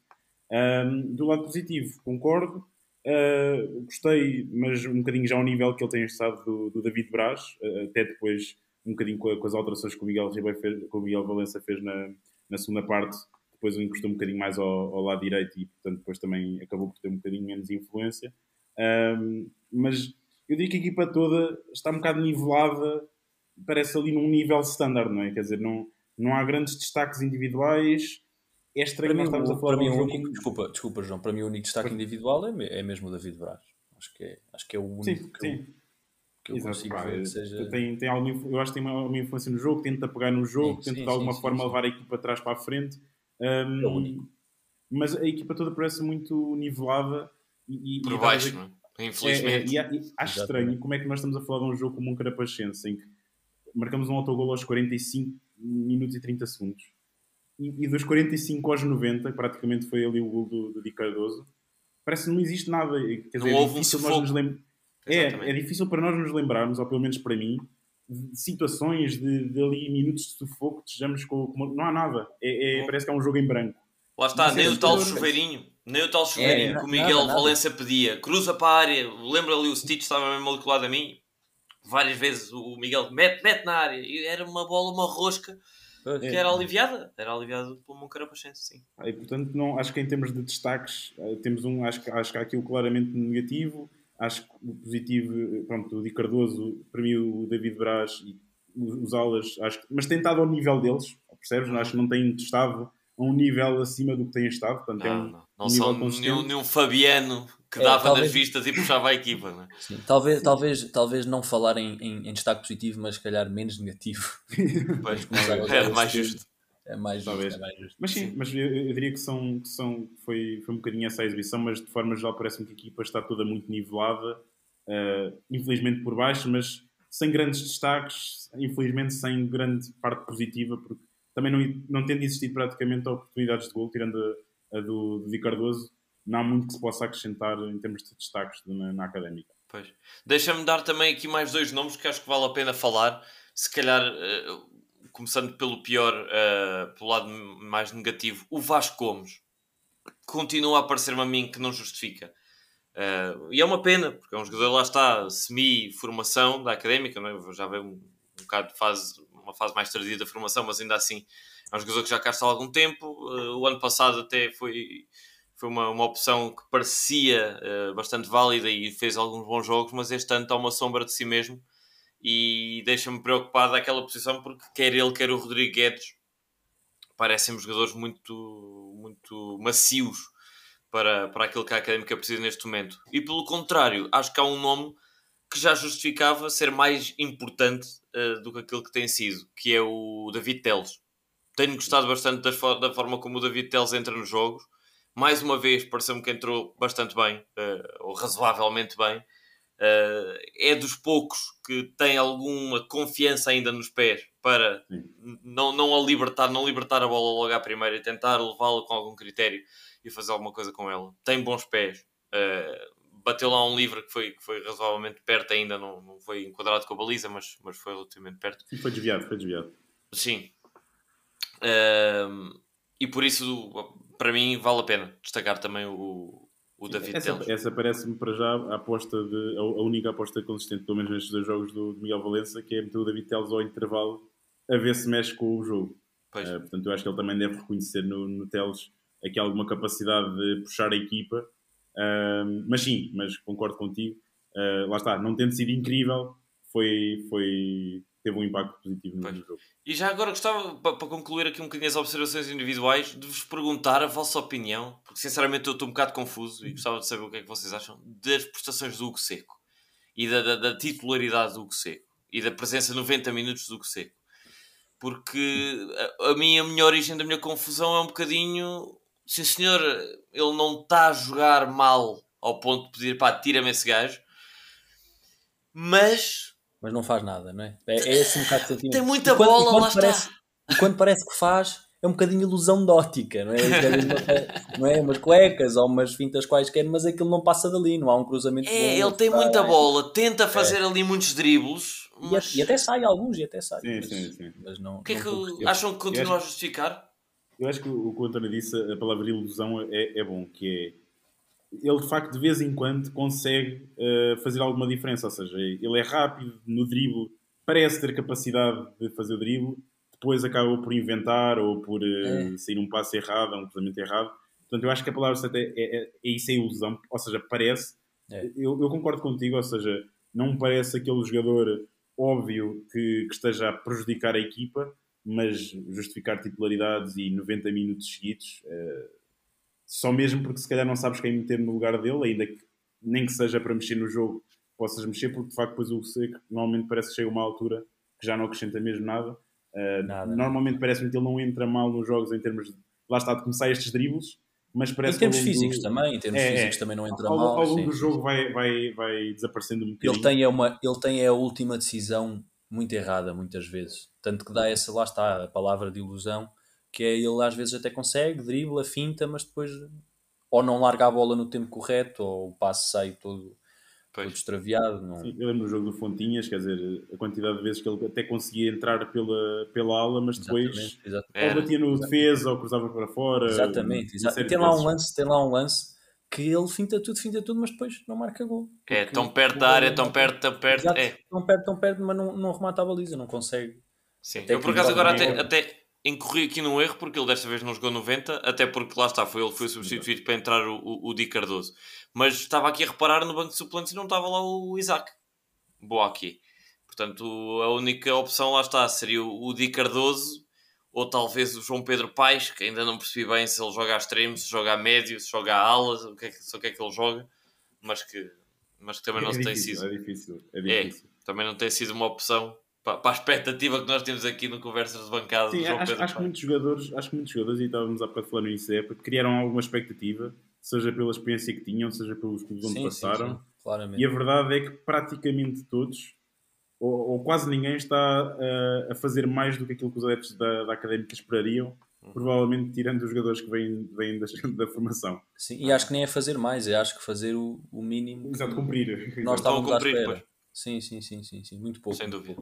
do lado positivo, concordo. Uh, gostei, mas um bocadinho já ao nível que ele tem estado do, do David Braz, uh, até depois um bocadinho com, com, as alterações que o Miguel Ribeiro fez, o Miguel Valença fez na, na segunda parte, depois encostou um bocadinho mais ao, ao, lado direito e portanto depois também acabou por ter um bocadinho menos influência. Um, mas eu digo que a equipa toda está um bocado nivelada, parece ali num nível standard, não é? Quer dizer, não, não há grandes destaques individuais, é estranho para mim, para mim, um único, desculpa, desculpa, João, para mim o único destaque individual é, é mesmo o David Braz. Acho que é, acho que é o único sim, que, sim. Eu, que eu Exato, consigo pá, ver que seja... Tem, tem alguma, eu acho que tem uma, uma influência no jogo, tenta pegar no jogo, sim, tenta sim, de alguma forma levar a equipa atrás para a frente. Um, é o único. Mas a equipa toda parece muito nivelada e, por e baixo, não é? Infelizmente. É, é, e, acho estranho como é que nós estamos a falar de um jogo como um Carapachense em que marcamos um autogol aos 45 minutos e 30 segundos e, e, dos 45 aos 90, praticamente foi ali o gol do, do Di Cardoso, parece que não existe nada. Quer dizer, é difícil, nós nos lem... é, é difícil para nós nos lembrarmos, ou pelo menos para mim, de situações de, de ali minutos de sufoco que estejamos com, com, Não há nada. É, é, parece que é um jogo em branco. Lá está, nem o tal chuveirinho. Nem o tal chuveirinho é, que o Miguel nada, Valença nada. pedia. Cruza para a área. Lembra ali o Stitch estava mesmo ali colado a mim. Várias vezes o Miguel mete, mete na área. E era uma bola, uma rosca que era aliviada, era aliviada pelo Moncarapachense, sim. Ah, e portanto, não, acho que em termos de destaques, eh, temos um, acho, acho que há aqui o claramente negativo, acho que o positivo, pronto, o Di Cardoso, para mim o David Braz e os alas, acho que, mas tem estado ao nível deles, percebes? Uhum. Acho que não tem estado a um nível acima do que tem estado, portanto não, é um, não, não um são nenhum, nenhum Fabiano que é, dava talvez... nas vistas e puxava a equipa. Não é? Sim, talvez, Sim. talvez, talvez não falar em, em, em, destaque positivo, mas se calhar menos negativo. Pois, era mais justo. É mais justo, é mais justo. Mas sim, sim. mas eu, eu, diria que, são, que são, foi, foi um bocadinho essa a exibição, mas de forma geral parece-me que a equipa está toda muito nivelada, uh, infelizmente por baixo, mas sem grandes destaques, infelizmente sem grande parte positiva, porque também não, não tendo existido praticamente oportunidades de gol, tirando a, a do, do Di Cardoso, não há muito que se possa acrescentar em termos de destaques na, na académica. Pois. Deixa-me dar também aqui mais dois nomes que acho que vale a pena falar. Se calhar, uh, começando pelo pior, uh, pelo lado mais negativo, o Vasco Gomes continua a parecer-me a mim que não justifica. Uh, e é uma pena, porque é um jogador lá está, semi-formação da académica, é? já veio um, um bocado de fase, uma fase mais tardia da formação, mas ainda assim é um jogador que já cá está há algum tempo. Uh, o ano passado até foi foi uma, uma opção que parecia uh, bastante válida e fez alguns bons jogos, mas este ano está uma sombra de si mesmo e deixa-me preocupado aquela posição porque quer ele, quer o Rodrigo Guedes parecem jogadores muito, muito macios para, para aquilo que a Académica precisa neste momento. E pelo contrário, acho que há um nome que já justificava ser mais importante uh, do que aquilo que tem sido, que é o David Teles. Tenho gostado bastante da, da forma como o David Teles entra nos jogos. Mais uma vez, pareceu-me que entrou bastante bem, uh, ou razoavelmente bem. Uh, é dos poucos que tem alguma confiança ainda nos pés para não, não a libertar, não libertar a bola logo à primeira e tentar levá-la com algum critério e fazer alguma coisa com ela. Tem bons pés. Uh, bateu lá um livro que foi, que foi razoavelmente perto ainda, não, não foi enquadrado com a baliza, mas, mas foi relativamente perto. Sim, foi desviado, foi desviado. Sim. Uh, e por isso, para mim, vale a pena destacar também o, o David essa, Teles. Essa parece-me para já a aposta de, a, única aposta consistente, pelo menos nestes dois jogos do, do Miguel Valença, que é meter o David Teles ao intervalo a ver se mexe com o jogo. Uh, portanto, eu acho que ele também deve reconhecer no, no Teles aqui alguma capacidade de puxar a equipa. Uh, mas sim, mas concordo contigo. Uh, lá está, não tendo sido incrível, foi, foi, teve um impacto positivo no pois. jogo. E já agora gostava, para, para, concluir aqui um bocadinho as observações individuais, de vos perguntar a vossa opinião, porque sinceramente eu estou um bocado confuso e gostava de saber o que é que vocês acham das prestações do Hugo Seco e da, da, da titularidade do Hugo Seco e da presença 90 minutos do Hugo Seco. Porque a, a, minha, a minha origem da minha confusão é um bocadinho sim senhor, ele não está a jogar mal ao ponto de pedir, pá, tira-me esse gajo, mas. Mas não faz nada, não é? É, é esse um bocado de sentimento. Tem muita e quando, bola, e quando lá parece, está. E quando parece que faz, é um bocadinho ilusão de ótica, não é? não é? Umas cuecas ou umas fintas quaisquer, mas aquilo não passa dali, não há um cruzamento É, bom, ele tem muita bola, tenta fazer é. ali muitos dribles. Mas... E, até sai alguns, e até sai. Sim, mas, sim, sim. Mas não, o que é que acham que continua a justificar? Eu acho que o que o António disse, a palavra ilusão é, é bom, que é ele de facto de vez em quando consegue uh, fazer alguma diferença, ou seja, ele é rápido no drible, parece ter capacidade de fazer o drible, depois acaba por inventar ou por uh, é. sair um passo errado, um cruzamento errado. Portanto, eu acho que a palavra certa é, é, é, isso, é ilusão, ou seja, parece. É. Eu, eu, concordo contigo, ou seja, não parece aquele jogador óbvio que, que esteja a prejudicar a equipa, mas justificar titularidades e 90 minutos seguidos, uh, só mesmo porque se calhar não sabes quem meter no lugar dele, ainda que nem que seja para mexer no jogo, possas mexer, porque de facto depois o Seco normalmente parece que chega a uma altura que já não acrescenta mesmo nada. Uh, nada. Normalmente parece-me que ele não entra mal nos jogos em termos de, lá está, de começar estes dribles, mas parece em termos físicos do... também, em termos é, físicos também não entra ao, mal. Ao longo sim. do jogo vai, vai, vai desaparecendo um bocadinho. Ele tem, é uma, ele tem a última decisão muito errada, muitas vezes. Tanto que dá essa, lá está, a palavra de ilusão, que é ele às vezes até consegue, dribla, finta, mas depois ou não larga a bola no tempo correto, ou o passe sai todo, todo extraviado. Não... Sim, eu lembro do jogo do Fontinhas, quer dizer, a quantidade de vezes que ele até conseguia entrar pela, pela ala, mas depois exatamente, exatamente. ou batia no defesa ou cruzava para fora. Exatamente, exatamente. Tem lá um lance, tem lá um lance que ele finta tudo, finta tudo, mas depois não marca gol. É, tão perto da área, tão perto, tão perto. Exato, é. Tão perto, tão perto, mas não, não remata a baliza, não consegue. Sim, até eu por acaso agora até, até incorri aqui num erro, porque ele desta vez não jogou 90, até porque lá está, foi ele foi substituído para entrar o, o, o Di Cardoso. Mas estava aqui a reparar no banco de suplentes e não estava lá o Isaac. Boa aqui. Portanto, a única opção lá está seria o, o Di Cardoso ou talvez o João Pedro Paes, que ainda não percebi bem se ele joga a extremo, se joga a médio, se joga a ala, o que é que, o que, é que ele joga, mas que, mas que também não é difícil, tem sido. É difícil, é difícil. É, também não tem sido uma opção para, para a expectativa que nós temos aqui no Conversas de Bancada Sim, João acho, Pedro acho que muitos jogadores, acho que muitos jogadores, e estávamos há bocado falando nisso, é porque criaram alguma expectativa, seja pela experiência que tinham, seja pelos clubes onde sim, passaram. Sim, sim, e a verdade é que praticamente todos ou, ou quase ninguém está a, a, fazer mais do que aquilo que os adeptos da, da académica esperariam, uhum. provavelmente tirando os jogadores que vêm, vêm da, da, formação. Sim, e acho que nem é fazer mais, é acho que fazer o, o mínimo. Exato, cumprir. Nós estávamos à espera. Sim, sim, sim, sim, sim, muito pouco. Sem dúvida.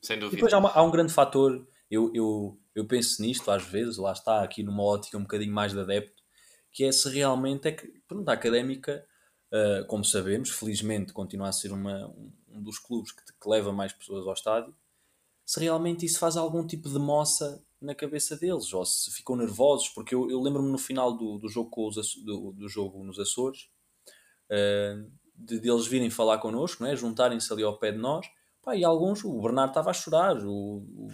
Sem dúvida. E depois há, uma, há um grande fator, eu, eu, eu penso nisto às vezes, lá está, aqui numa ótica um bocadinho mais de adepto, que é se realmente é que, pronto, a académica, uh, como sabemos, felizmente continua a ser uma, um dos clubes que, que leva mais pessoas ao estádio, se realmente isso faz algum tipo de moça na cabeça deles, ou se ficam nervosos, porque eu, eu lembro-me no final do, do, jogo com os, do, do jogo nos Açores, uh, de, de, eles virem falar connosco, é? juntarem-se ali ao pé de nós, pá, e alguns, o Bernardo estava a chorar, o, o,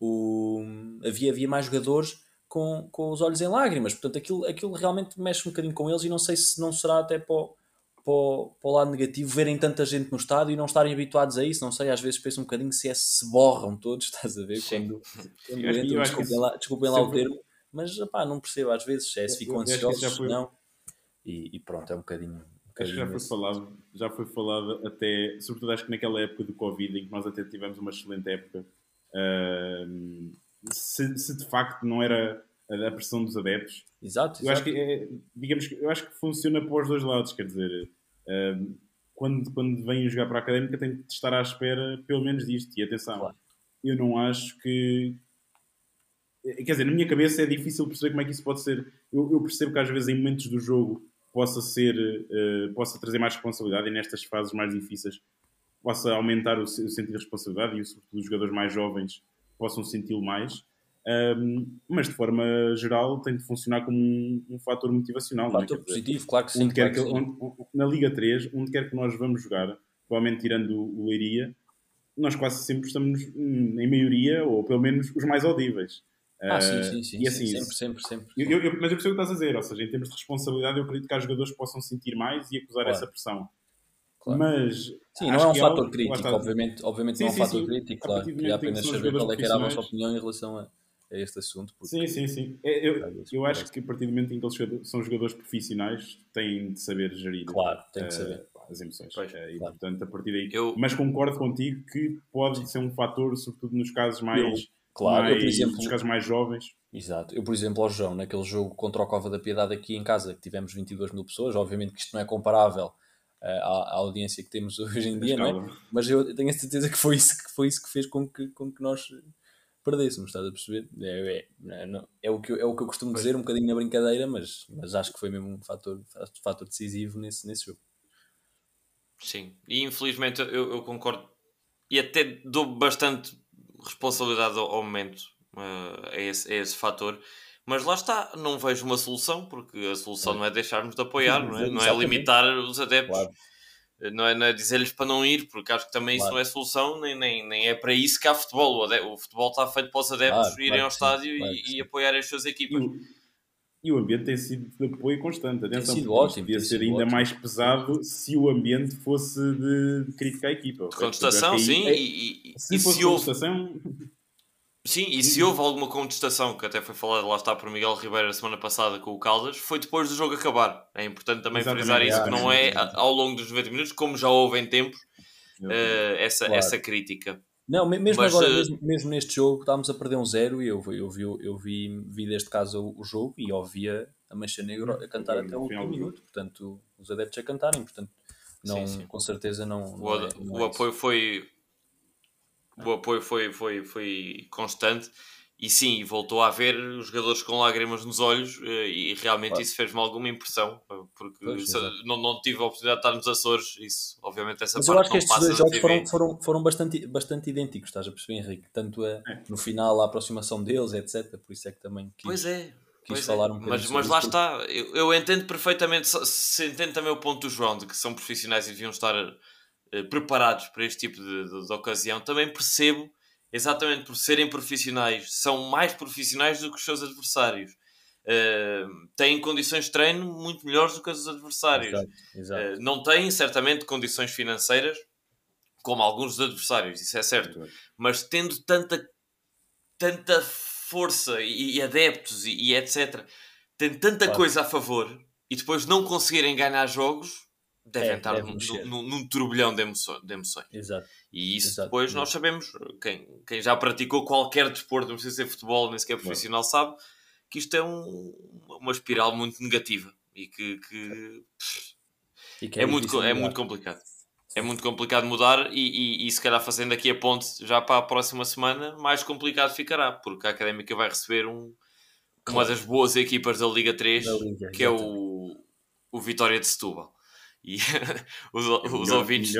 o, havia, havia mais jogadores com, com os olhos em lágrimas, portanto aquilo, aquilo realmente mexe um bocadinho com eles e não sei se não será até para o, para, o, para o lado negativo verem tanta gente no estádio e não estarem habituados a isso. Não sei, às vezes penso um bocadinho se é se borram todos, estás a ver? Quando, quando entram, desculpem, lá, desculpem lá o termo, mas pá, não percebo às vezes se é se ficam ansiosos, foi- não. E, e pronto, é um bocadinho. Um Acho que já foi esse- falado, já foi falado até, sobretudo acho que naquela época do Covid, em que nós até tivemos uma excelente época, ahm, se, se de facto não era a, pressão dos adeptos, Exato, eu acho exato. que é, digamos que eu acho que funciona para os dois lados, quer dizer, ahm, quando, quando vêm jogar para a académica tem de estar à espera pelo menos disto. E atenção, Claro. eu não acho que quer dizer, na minha cabeça é difícil perceber como é que isso pode ser. Eu, eu percebo que às vezes em momentos do jogo possa ser, eh, possa trazer mais responsabilidade e nestas fases mais difíceis possa aumentar o, o sentido de responsabilidade e sobretudo os jogadores mais jovens possam senti-lo mais. Ahm, mas de forma geral tem de funcionar como um, um fator motivacional. não é? Fator Quer dizer, positivo, claro que sim. onde quer claro que, que sim. onde- na Liga 3, onde quer que nós vamos jogar, provavelmente tirando o, Leiria, nós quase sempre estamos hum, em maioria, ou pelo menos os mais audíveis. Ah, sim, Ah, sim, sim. e assim, sim, sempre, sempre, sempre. eu- eu- mas eu percebo o que estás a dizer, ou seja, em termos de responsabilidade, eu acredito que há jogadores que possam sentir mais e acusar Claro. essa pressão. Claro. Mas Sim, não é um que fator crítico, obviamente, obviamente Sim, não é um fator crítico, claro. Queria que apenas saber qual é que era a vossa opinião em relação a, a este assunto. porque- Sim, sim, sim. É, Eu, eu acho que a partir do momento em que eles são jogadores profissionais, têm de saber gerir Claro, tem que eh, saber. as emoções. Pois, Eh, e, claro. portanto, a partir daí. Eu- Mas concordo contigo que pode ser um fator, sobretudo nos casos mais. Claro, eu, mais, por exemplo, nos casos mais jovens. Exato. Eu, por exemplo, ao João, naquele jogo contra o Cova da Piedade aqui em casa, que tivemos 22 mil pessoas, obviamente que isto não é comparável eh, à, à audiência que temos hoje em dia, não é? Mas eu tenho a certeza que foi isso que, foi isso que fez com que, com que nós perdêssemos, estás a perceber? É, é, é, não- é o, que eu, é o que eu costumo dizer, um bocadinho na brincadeira, mas, mas acho que foi mesmo um fator, fator decisivo nesse, nesse jogo. Sim, e infelizmente eu, eu concordo e até dou bastante responsabilidade ao, ao momento eh, a, esse, a esse fator, mas lá está, não vejo uma solução, porque a solução não é deixarmos de apoiar, não é, não é limitar os adeptos, Claro. Eh, não é, é dizer-lhes para não ir, porque acho que também isso Claro. não é solução, nem, nem, nem é para isso que há futebol. O, o futebol está feito para os adeptos Claro, irem claro ao sim, estádio claro e, e sim. apoiarem as suas E equipas. o, e o ambiente tem sido de apoio constante. Atenção, sido porque isto ótimo, Podia tem ser sido ainda ótimo. mais pesado se o ambiente fosse de, de crítica à equipa. ok? Contestação, sim, aí- e, e- Se e fosse se houve contestação, Sim, e se houve alguma contestação, que até foi falada lá está por Miguel Ribeiro a semana passada com o Caldas, foi depois do jogo acabar. É importante também Exatamente, frisar isso, que não é ao longo dos 90 minutos, como já houve em tempos, eh, essa, Claro. essa crítica. Não, me- mesmo Mas, agora, eh, mesmo, mesmo neste jogo, estávamos a perder um zero e eu, eu, vi, eu vi, vi deste caso o, jogo e ouvia a Mancha Negra a cantar No até o último minuto, portanto, os adeptos a cantarem, portanto, não, Sim, sim. com certeza não. O, não é- não o é apoio isso. foi. O apoio foi, foi, foi constante e sim, voltou a haver os jogadores com lágrimas nos olhos eh, e realmente Claro. isso fez-me alguma impressão, eh, porque Pois, não, não tive a oportunidade de estar nos Açores, isso obviamente essa Mas parte eu acho que não estes passa dois jogos foram, foram, foram bastante, bastante idênticos, estás a perceber, Henrique? Tanto a- É. no final, a aproximação deles, etc. Por isso é que também quis, Pois é. quis Pois falar é. um bocadinho mas, mas lá está, eu, eu entendo perfeitamente, se- se entendo também o ponto do João, de que são profissionais e deviam estar preparados para este tipo de, de- de ocasião. Também percebo, exatamente por serem profissionais, são mais profissionais do que os seus adversários. Eh, têm condições de treino muito melhores do que os adversários. Exato, exato. Eh, não têm, certamente, condições financeiras como alguns dos adversários, isso é certo mas tendo tanta, tanta força e, e adeptos e, e etc., tendo tanta Claro. coisa a favor e depois não conseguirem ganhar jogos, devem É, estar deve num, num, num turbilhão de, emoções, de emoções. Exato. E isso Exato, depois nós sabemos, quem, quem já praticou qualquer desporto, não precisa ser futebol, nem sequer profissional, sabe que isto é um- uma espiral muito negativa e que, que E que é, muito, difícil é mudar. muito complicado. É muito complicado mudar e, e, e se calhar fazendo aqui a ponte já para a próxima semana, mais complicado ficará, porque a Académica vai receber um, uma das boas equipas da Liga 3, Da Liga, que é o, o Vitória de Setúbal. E os, os Melhor- ouvintes,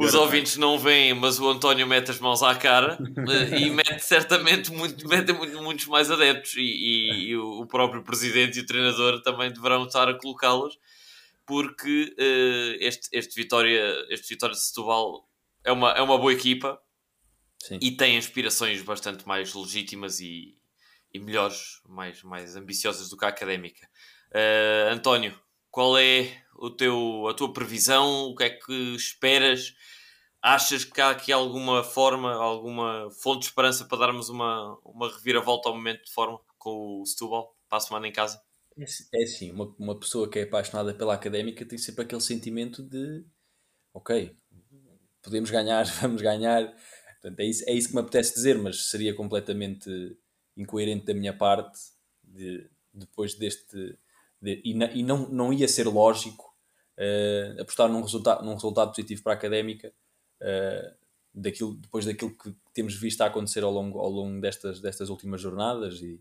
os ouvintes não veem, mas o António mete as mãos à cara eh, e mete certamente muito, mete muito- muitos mais adeptos. E, e- e o próprio presidente e o treinador também deverão estar a colocá-los, porque eh, este, este, Vitória, este Vitória de Setúbal é uma, é uma boa equipa Sim. e tem aspirações bastante mais legítimas e, e melhores, mais, mais ambiciosas do que a académica. Eh, António, qual é o teu, a tua previsão, o que é que esperas? Achas que há aqui alguma forma, alguma fonte de esperança para darmos uma, uma reviravolta ao momento de forma com o Setúbal para a semana em casa? É, assim, uma, uma pessoa que é apaixonada pela académica tem sempre aquele sentimento de ok, podemos ganhar, vamos ganhar. Portanto, é isso, é isso que me apetece dizer, mas seria completamente incoerente da minha parte de, depois deste. De, e, na, e não, não ia ser lógico uh, apostar num resultado, num resultado positivo para a académica uh, daquilo, depois daquilo que temos visto a acontecer ao longo, ao longo destas, destas últimas jornadas e,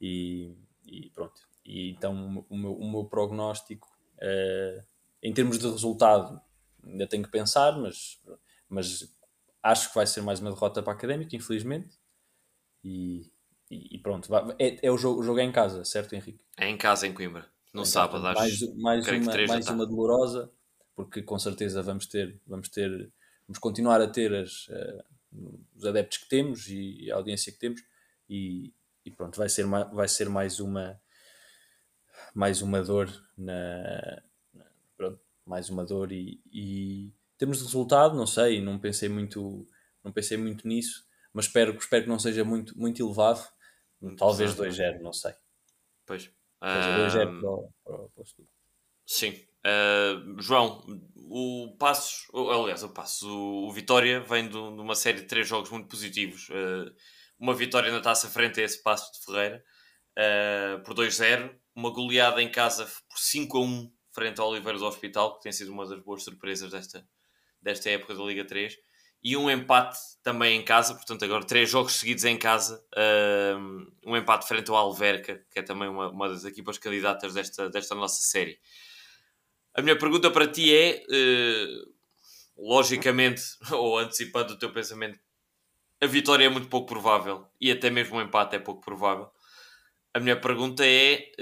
e, e pronto. E então o meu, o meu prognóstico uh, em termos de resultado ainda tenho que pensar, mas, mas acho que vai ser mais uma derrota para a Académica, infelizmente. E, e, pronto, é, é o, jogo, o jogo é em casa, certo, Henrique? É em casa, em Coimbra, no é sábado. Mais, mais, uma, mais uma dolorosa, porque com certeza vamos ter, vamos ter, vamos continuar a ter as, uh, os adeptos que temos e a audiência que temos, e, e pronto, vai ser, vai ser mais uma mais uma dor na, pronto, mais uma dor e, e temos de resultado, não sei, não pensei muito, não pensei muito nisso, mas espero, espero que não seja muito, muito elevado. Talvez 2-0, não sei. Pois. Uh... 2-0 para, o, para, o Sim. Uh, João, o Passos, aliás, o Passos, o, o Vitória vem de, uma série de três jogos muito positivos. Uh, uma vitória na taça frente a esse Passo de Ferreira uh, por 2-0, uma goleada em casa por 5-1 frente ao Oliveiras do Hospital, que tem sido uma das boas surpresas desta, desta época da Liga 3, e um empate também em casa, portanto, agora três jogos seguidos em casa, um empate frente ao Alverca, que é também uma, uma das equipas candidatas desta, desta nossa série. A minha pergunta para ti é, uh, logicamente, ou antecipando o teu pensamento, a vitória é muito pouco provável e até mesmo o empate é pouco provável. A minha pergunta é.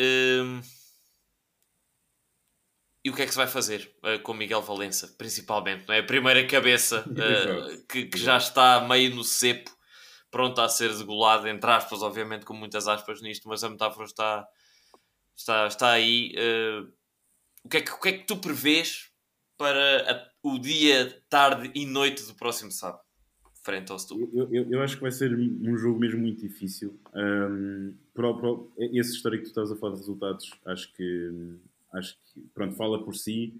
E o que é que se vai fazer uh, com Miguel Valença, principalmente? Não é? A primeira cabeça uh, que, que, já está meio no cepo, pronta a ser degolada, entre aspas, obviamente com muitas aspas nisto, mas a metáfora está, está, está aí. Uh, o, que é que, o que é que tu prevês para a, o dia, tarde e noite do próximo sábado? Frente ao Setúbal. Eu, eu, eu, acho que vai ser um jogo mesmo muito difícil. Um, para, esse histórico que tu estás a falar de resultados, acho que Acho que, pronto, fala por si.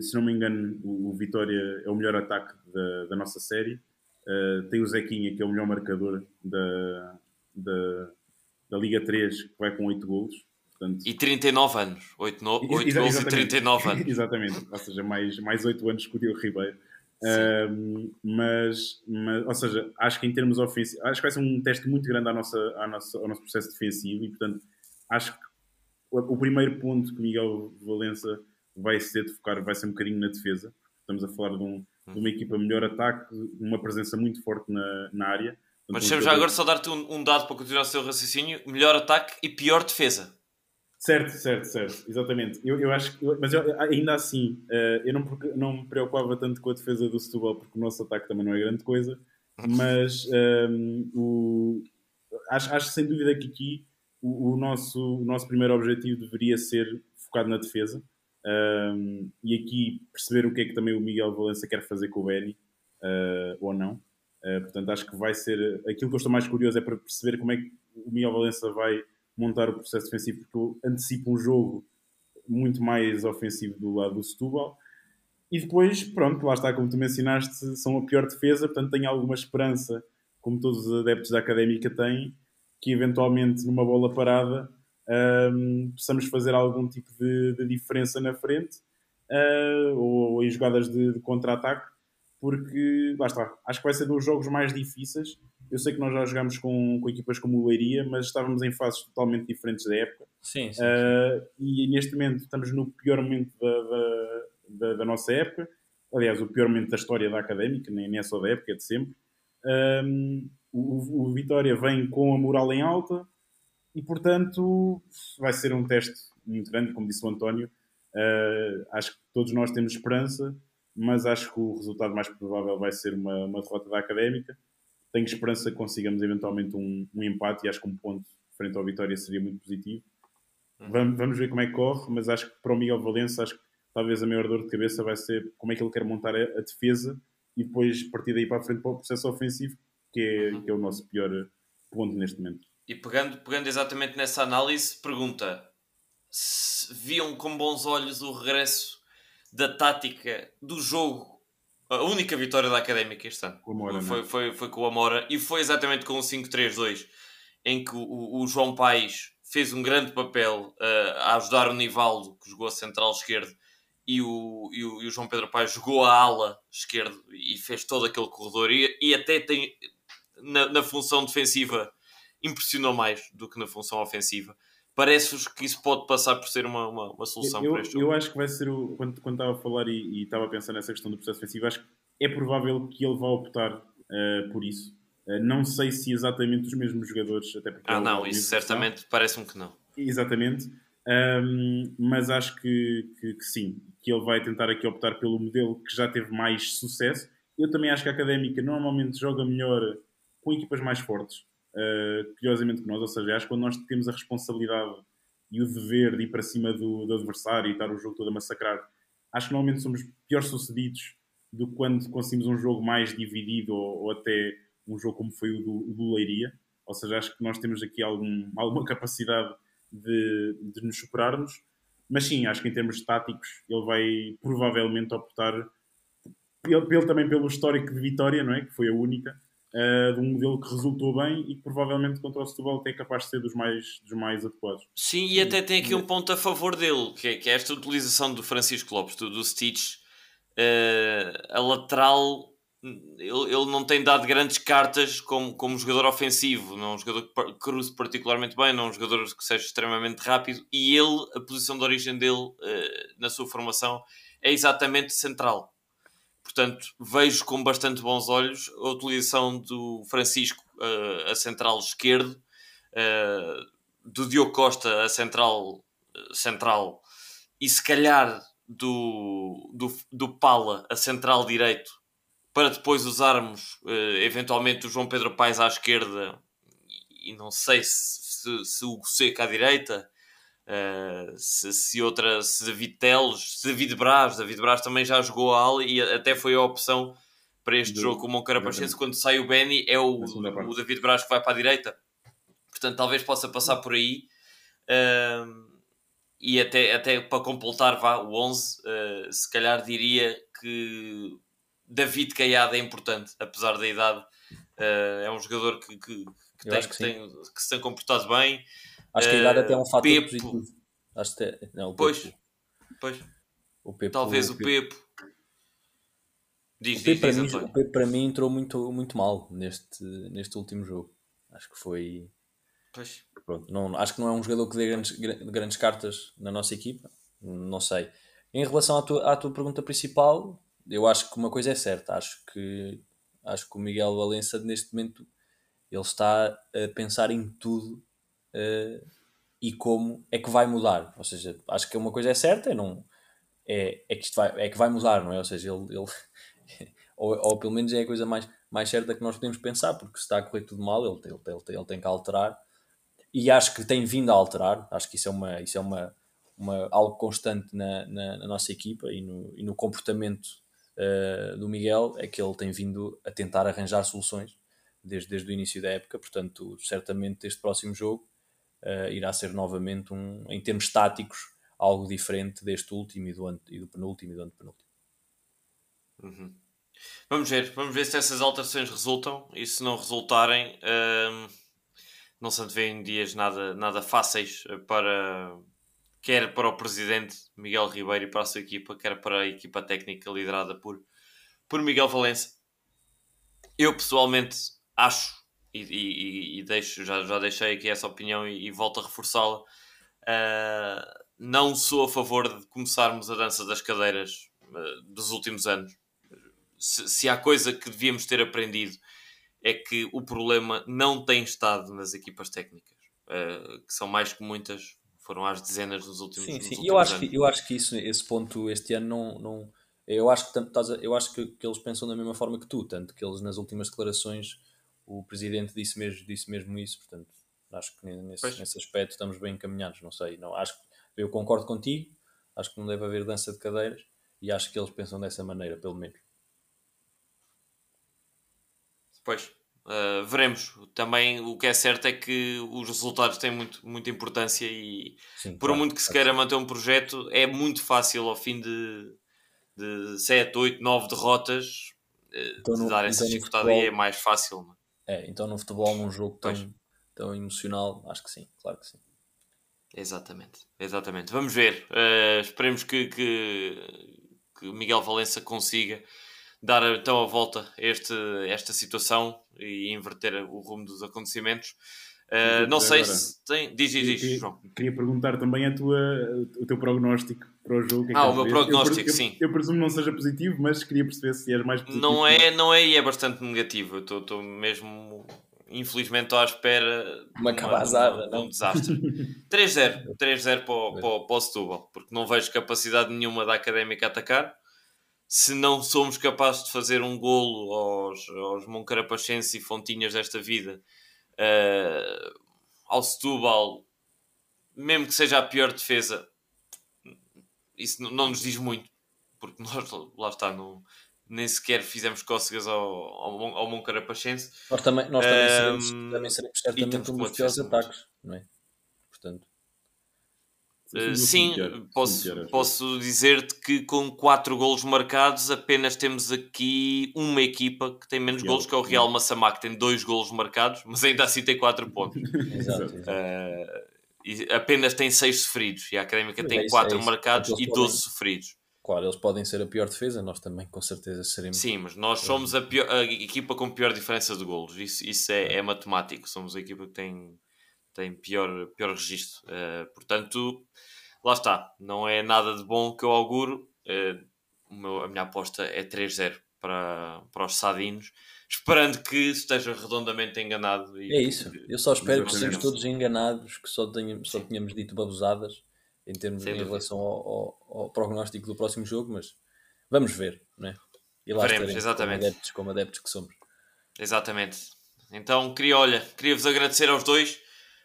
Se não me engano, o, o Vitória é o melhor ataque da, da nossa série. Uh, tem o Zequinha, que é o melhor marcador da, da, da Liga 3, que vai com 8 golos. Portanto... E 39 anos. 8, no... 8 gols e 39 anos. exatamente. Ou seja, mais, mais 8 anos que o Diogo Ribeiro. Uh, mas, mas, ou seja, acho que em termos ofensivos, acho que vai ser um teste muito grande à nossa, à nossa, ao nosso processo defensivo e, portanto, acho que o primeiro ponto que Miguel Valença vai ser de focar vai ser um bocadinho na defesa. Estamos a falar de, um, de uma equipa melhor ataque, uma presença muito forte na, na área. Mas deixa já agora só dar-te um, um, dado para continuar o seu raciocínio: melhor ataque e pior defesa. Certo, certo, certo, exatamente. Eu, eu acho que, mas eu, ainda assim, uh, eu não, não me preocupava tanto com a defesa do Setúbal, porque o nosso ataque também não é grande coisa. Mas um, ehm, o, acho, acho sem dúvida que aqui o, o, nosso, o nosso primeiro objetivo deveria ser focado na defesa. Um, e aqui perceber o que é que também o Miguel Valença quer fazer com o Benny, uh, ou não. Uh, portanto, acho que vai ser. Aquilo que eu estou mais curioso é para perceber como é que o Miguel Valença vai montar o processo defensivo, porque eu antecipo um jogo muito mais ofensivo do lado do Setúbal. E depois, pronto, lá está, como tu mencionaste, são a pior defesa, portanto tenho alguma esperança, como todos os adeptos da Académica têm, que eventualmente numa bola parada um, possamos fazer algum tipo de, de diferença na frente uh, ou, ou, em jogadas de, de contra-ataque, porque lá está, acho que vai ser dos jogos mais difíceis. Eu sei que nós já jogamos com, com equipas como o Leiria, mas estávamos em fases totalmente diferentes da época. Sim, sim, uh, E neste momento estamos no pior momento da, da, da, da, nossa época. Aliás, o pior momento da história da académica, nem, nem é só da época, é de sempre. Um, o, o Vitória vem com a moral em alta e, portanto, vai ser um teste muito grande, como disse o António. Uh, acho que todos nós temos esperança, mas acho que o resultado mais provável vai ser uma, uma derrota da Académica. Tenho esperança que consigamos eventualmente um, um, empate e acho que um ponto frente ao Vitória seria muito positivo. Vamos, vamos ver como é que corre, mas acho que para o Miguel Valença acho que talvez a maior dor de cabeça vai ser como é que ele quer montar a, a defesa e depois partir daí para a frente para o processo ofensivo, que é, uhum. que é o nosso pior ponto neste momento. E pegando, pegando exatamente nessa análise, pergunta se viam com bons olhos o regresso da tática do jogo. A única vitória da Académica este ano Amora, foi, é? foi, foi com o Amora e foi exatamente com o 5-3-2 em que o, o, João Paes fez um grande papel uh, a ajudar o Nivaldo, que jogou a central esquerdo, e o, e o, e o João Pedro Paes jogou a ala esquerdo e fez todo aquele corredor. E, e até tem na, na função defensiva impressionou mais do que na função ofensiva. Parece-vos que isso pode passar por ser uma, uma, uma solução eu, para este jogo? Eu acho que vai ser o. Quando, quando estava a falar e, e estava a pensar nessa questão do processo ofensivo, acho que é provável que ele vá optar uh, por isso. Uh, não sei se exatamente os mesmos jogadores, até porque. Ah, é não, isso certamente parece-me que não. Exatamente. Um, mas acho que, que, que, sim, que ele vai tentar aqui optar pelo modelo que já teve mais sucesso. Eu também acho que a académica normalmente joga melhor com equipas mais fortes uh, curiosamente que nós, ou seja, acho que quando nós temos a responsabilidade e o dever de ir para cima do, do adversário e estar o jogo todo a massacrar, acho que normalmente somos pior sucedidos do que quando conseguimos um jogo mais dividido ou, ou até um jogo como foi o do, o do Leiria. Ou seja, acho que nós temos aqui algum, alguma capacidade de, de nos superarmos. Mas sim, acho que em termos táticos ele vai provavelmente optar pelo, também pelo histórico de vitória, não é? Que foi a única uh, de um modelo que resultou bem e que provavelmente contra o Setúbal é capaz de ser dos mais, dos mais adequados. Sim, e até tem aqui um ponto a favor dele, que é, que é esta utilização do Francisco Lopes, do, do Stitch, uh, a lateral ele, ele não tem dado grandes cartas como, como jogador ofensivo, não é um jogador que cruze particularmente bem, não é um jogador que seja extremamente rápido, e ele, a posição de origem dele uh, na sua formação é exatamente central. Portanto, vejo com bastante bons olhos a utilização do Francisco uh, a central esquerdo, uh, do Diogo Costa a central uh, central e se calhar do, do, do Pala a central direito para depois usarmos eventualmente o João Pedro Paes à esquerda e não sei se, se, se o Seca à direita Uh, se, se, outra, se David Teles, se David Braz, David Braz também já jogou a ala e até foi a opção para este Do, jogo com o Moncarapachense. Quando sai o Benny, é o, o David Braz que vai para a direita, portanto, talvez possa passar por aí. Uh, e até, até para completar vá, o 11, uh, eh, se calhar diria que David Caiado é importante, apesar da idade. é um jogador que, que, que tem, que, que, tem, que se tem comportado bem. Acho que a idade até é um fator Pepo. positivo. Acho que é, não, o pois, Pepo. pois. O Pepo, Talvez o Pepo. Diz, o, Pepo diz, diz, mim, o Pepo para mim entrou muito, muito mal neste, neste último jogo. Acho que foi. Pois. Pronto, não, acho que não é um jogador que dê grandes, grandes cartas na nossa equipa. Não sei. Em relação à tua, à tua pergunta principal, eu acho que uma coisa é certa. Acho que, acho que o Miguel Valença, neste momento, ele está a pensar em tudo uh, e como é que vai mudar. Ou seja, acho que uma coisa é certa, é, não, é, é que isto vai, é que vai mudar, não é? Ou seja, ele, ele ou, ou pelo menos é a coisa mais, mais certa que nós podemos pensar, porque se está a correr tudo mal, ele, ele, ele, ele tem que alterar. E acho que tem vindo a alterar, acho que isso é, uma, isso é uma, uma, algo constante na, na, na nossa equipa e no, e no comportamento uh, do Miguel, é que ele tem vindo a tentar arranjar soluções desde, desde o início da época. Portanto, certamente este próximo jogo uh, irá ser novamente, um, em termos táticos, algo diferente deste último e do, ante, e do penúltimo e do antepenúltimo. Uhum. Vamos ver, vamos ver se essas alterações resultam e se não resultarem, uh, não se antevêem dias nada, nada fáceis para quer para o presidente Miguel Ribeiro e para a sua equipa, quer para a equipa técnica liderada por, por Miguel Valença. Eu pessoalmente acho e, e, e, deixo, já, já deixei aqui essa opinião e, e volto a reforçá-la. Uh, não sou a favor de começarmos a dança das cadeiras uh, dos últimos anos. Se, se, há coisa que devíamos ter aprendido é que o problema não tem estado nas equipas técnicas, uh, que são mais que muitas, foram às dezenas nos últimos, sim, nos sim. Últimos eu acho anos. Que, eu acho que isso, esse ponto este ano não, não eu acho que eu acho que, que eles pensam da mesma forma que tu, tanto que eles nas últimas declarações o presidente disse mesmo, disse mesmo isso, portanto, acho que nesse, nesse aspecto estamos bem encaminhados, não sei, não, acho eu concordo contigo, Acho que não deve haver dança de cadeiras e acho que eles pensam dessa maneira, pelo menos. Pois, uh, veremos. Também o que é certo é que os resultados têm muito, muita importância e Sim, por claro, muito que se queira manter um projeto, é muito fácil ao fim de, de 7, 8, 9 derrotas uh, então, de dar essa então disputada e é mais fácil. Não? É? então no futebol, num jogo tão, tão emocional, acho que sim, claro que sim. Exatamente, exatamente. Vamos ver. Uh, esperemos que, que, que Miguel Valença consiga dar então a volta a este, esta situação e inverter o rumo dos acontecimentos. Uh, não sei agora, se tem. Diz, diz, diz, João. Queria perguntar também a tua, o teu prognóstico para o jogo. É ah, o meu prognóstico, eu, sim. Eu, eu, presumo não seja positivo, mas queria perceber se és mais positivo. Não é, não é e é bastante negativo. Eu estou mesmo, infelizmente, estou à espera uma cabazada, de um, desastre. 3-0, 3-0 para, o, para, para o Setúbal, porque não vejo capacidade nenhuma da Académica a atacar se não somos capazes de fazer um golo aos, aos Moncarapachenses e Fontinhas desta vida, uh, ao Setúbal, mesmo que seja a pior defesa, isso não nos diz muito, porque nós, lá está, não, nem sequer fizemos cócegas ao, ao, ao Moncarapachense. Nós também, nós também, um, seremos, também seremos certamente um dos piores ataques, não é? Portanto... Uh, sim, posso, posso dizer-te que com 4 golos marcados apenas temos aqui uma equipa que tem menos golos, que é o Real Massamá, que tem 2 golos marcados, mas ainda assim tem 4 pontos. exato, Uh, e apenas tem 6 sofridos e a Académica tem 4 é, é marcados e 12 podem... sofridos. Claro, eles podem ser a pior defesa, nós também com certeza seremos. Sim, mas nós somos a, pior, a equipa com pior diferença de golos, isso, isso é, é matemático, somos a equipa que tem tem pior, pior registro. Uh, portanto, lá está. Não é nada de bom que eu auguro. Uh, meu, a minha aposta é 3-0 para, para os Sadinos, esperando que esteja redondamente enganado. é isso. eu só espero que estejamos todos enganados, que só, tenhamos, só tenhamos dito babosadas em, termos, em relação ao, ao, ao, prognóstico do próximo jogo, mas vamos ver, não é? E lá Veremos, exatamente. Como adeptos, como adeptos que somos. Exatamente. Então, queria, olha, queria-vos agradecer aos dois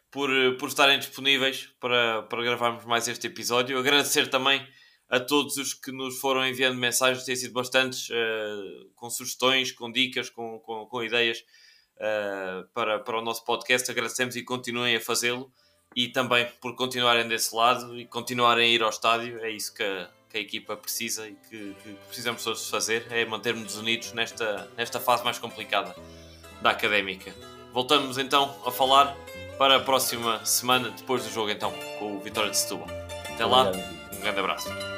por, por estarem disponíveis para, para gravarmos mais este episódio. Agradecer também a todos os que nos foram enviando mensagens, têm sido bastantes, uh, com sugestões, com dicas, com, com, com ideias uh, para, para o nosso podcast. Agradecemos e continuem a fazê-lo. E também por continuarem desse lado e continuarem a ir ao estádio. É isso que a, que a equipa precisa e que, que precisamos todos fazer: é mantermos unidos nesta, nesta fase mais complicada da académica. Voltamos então a falar para a próxima semana, depois do jogo então, com o Vitória de Setúbal. Até lá, um grande abraço.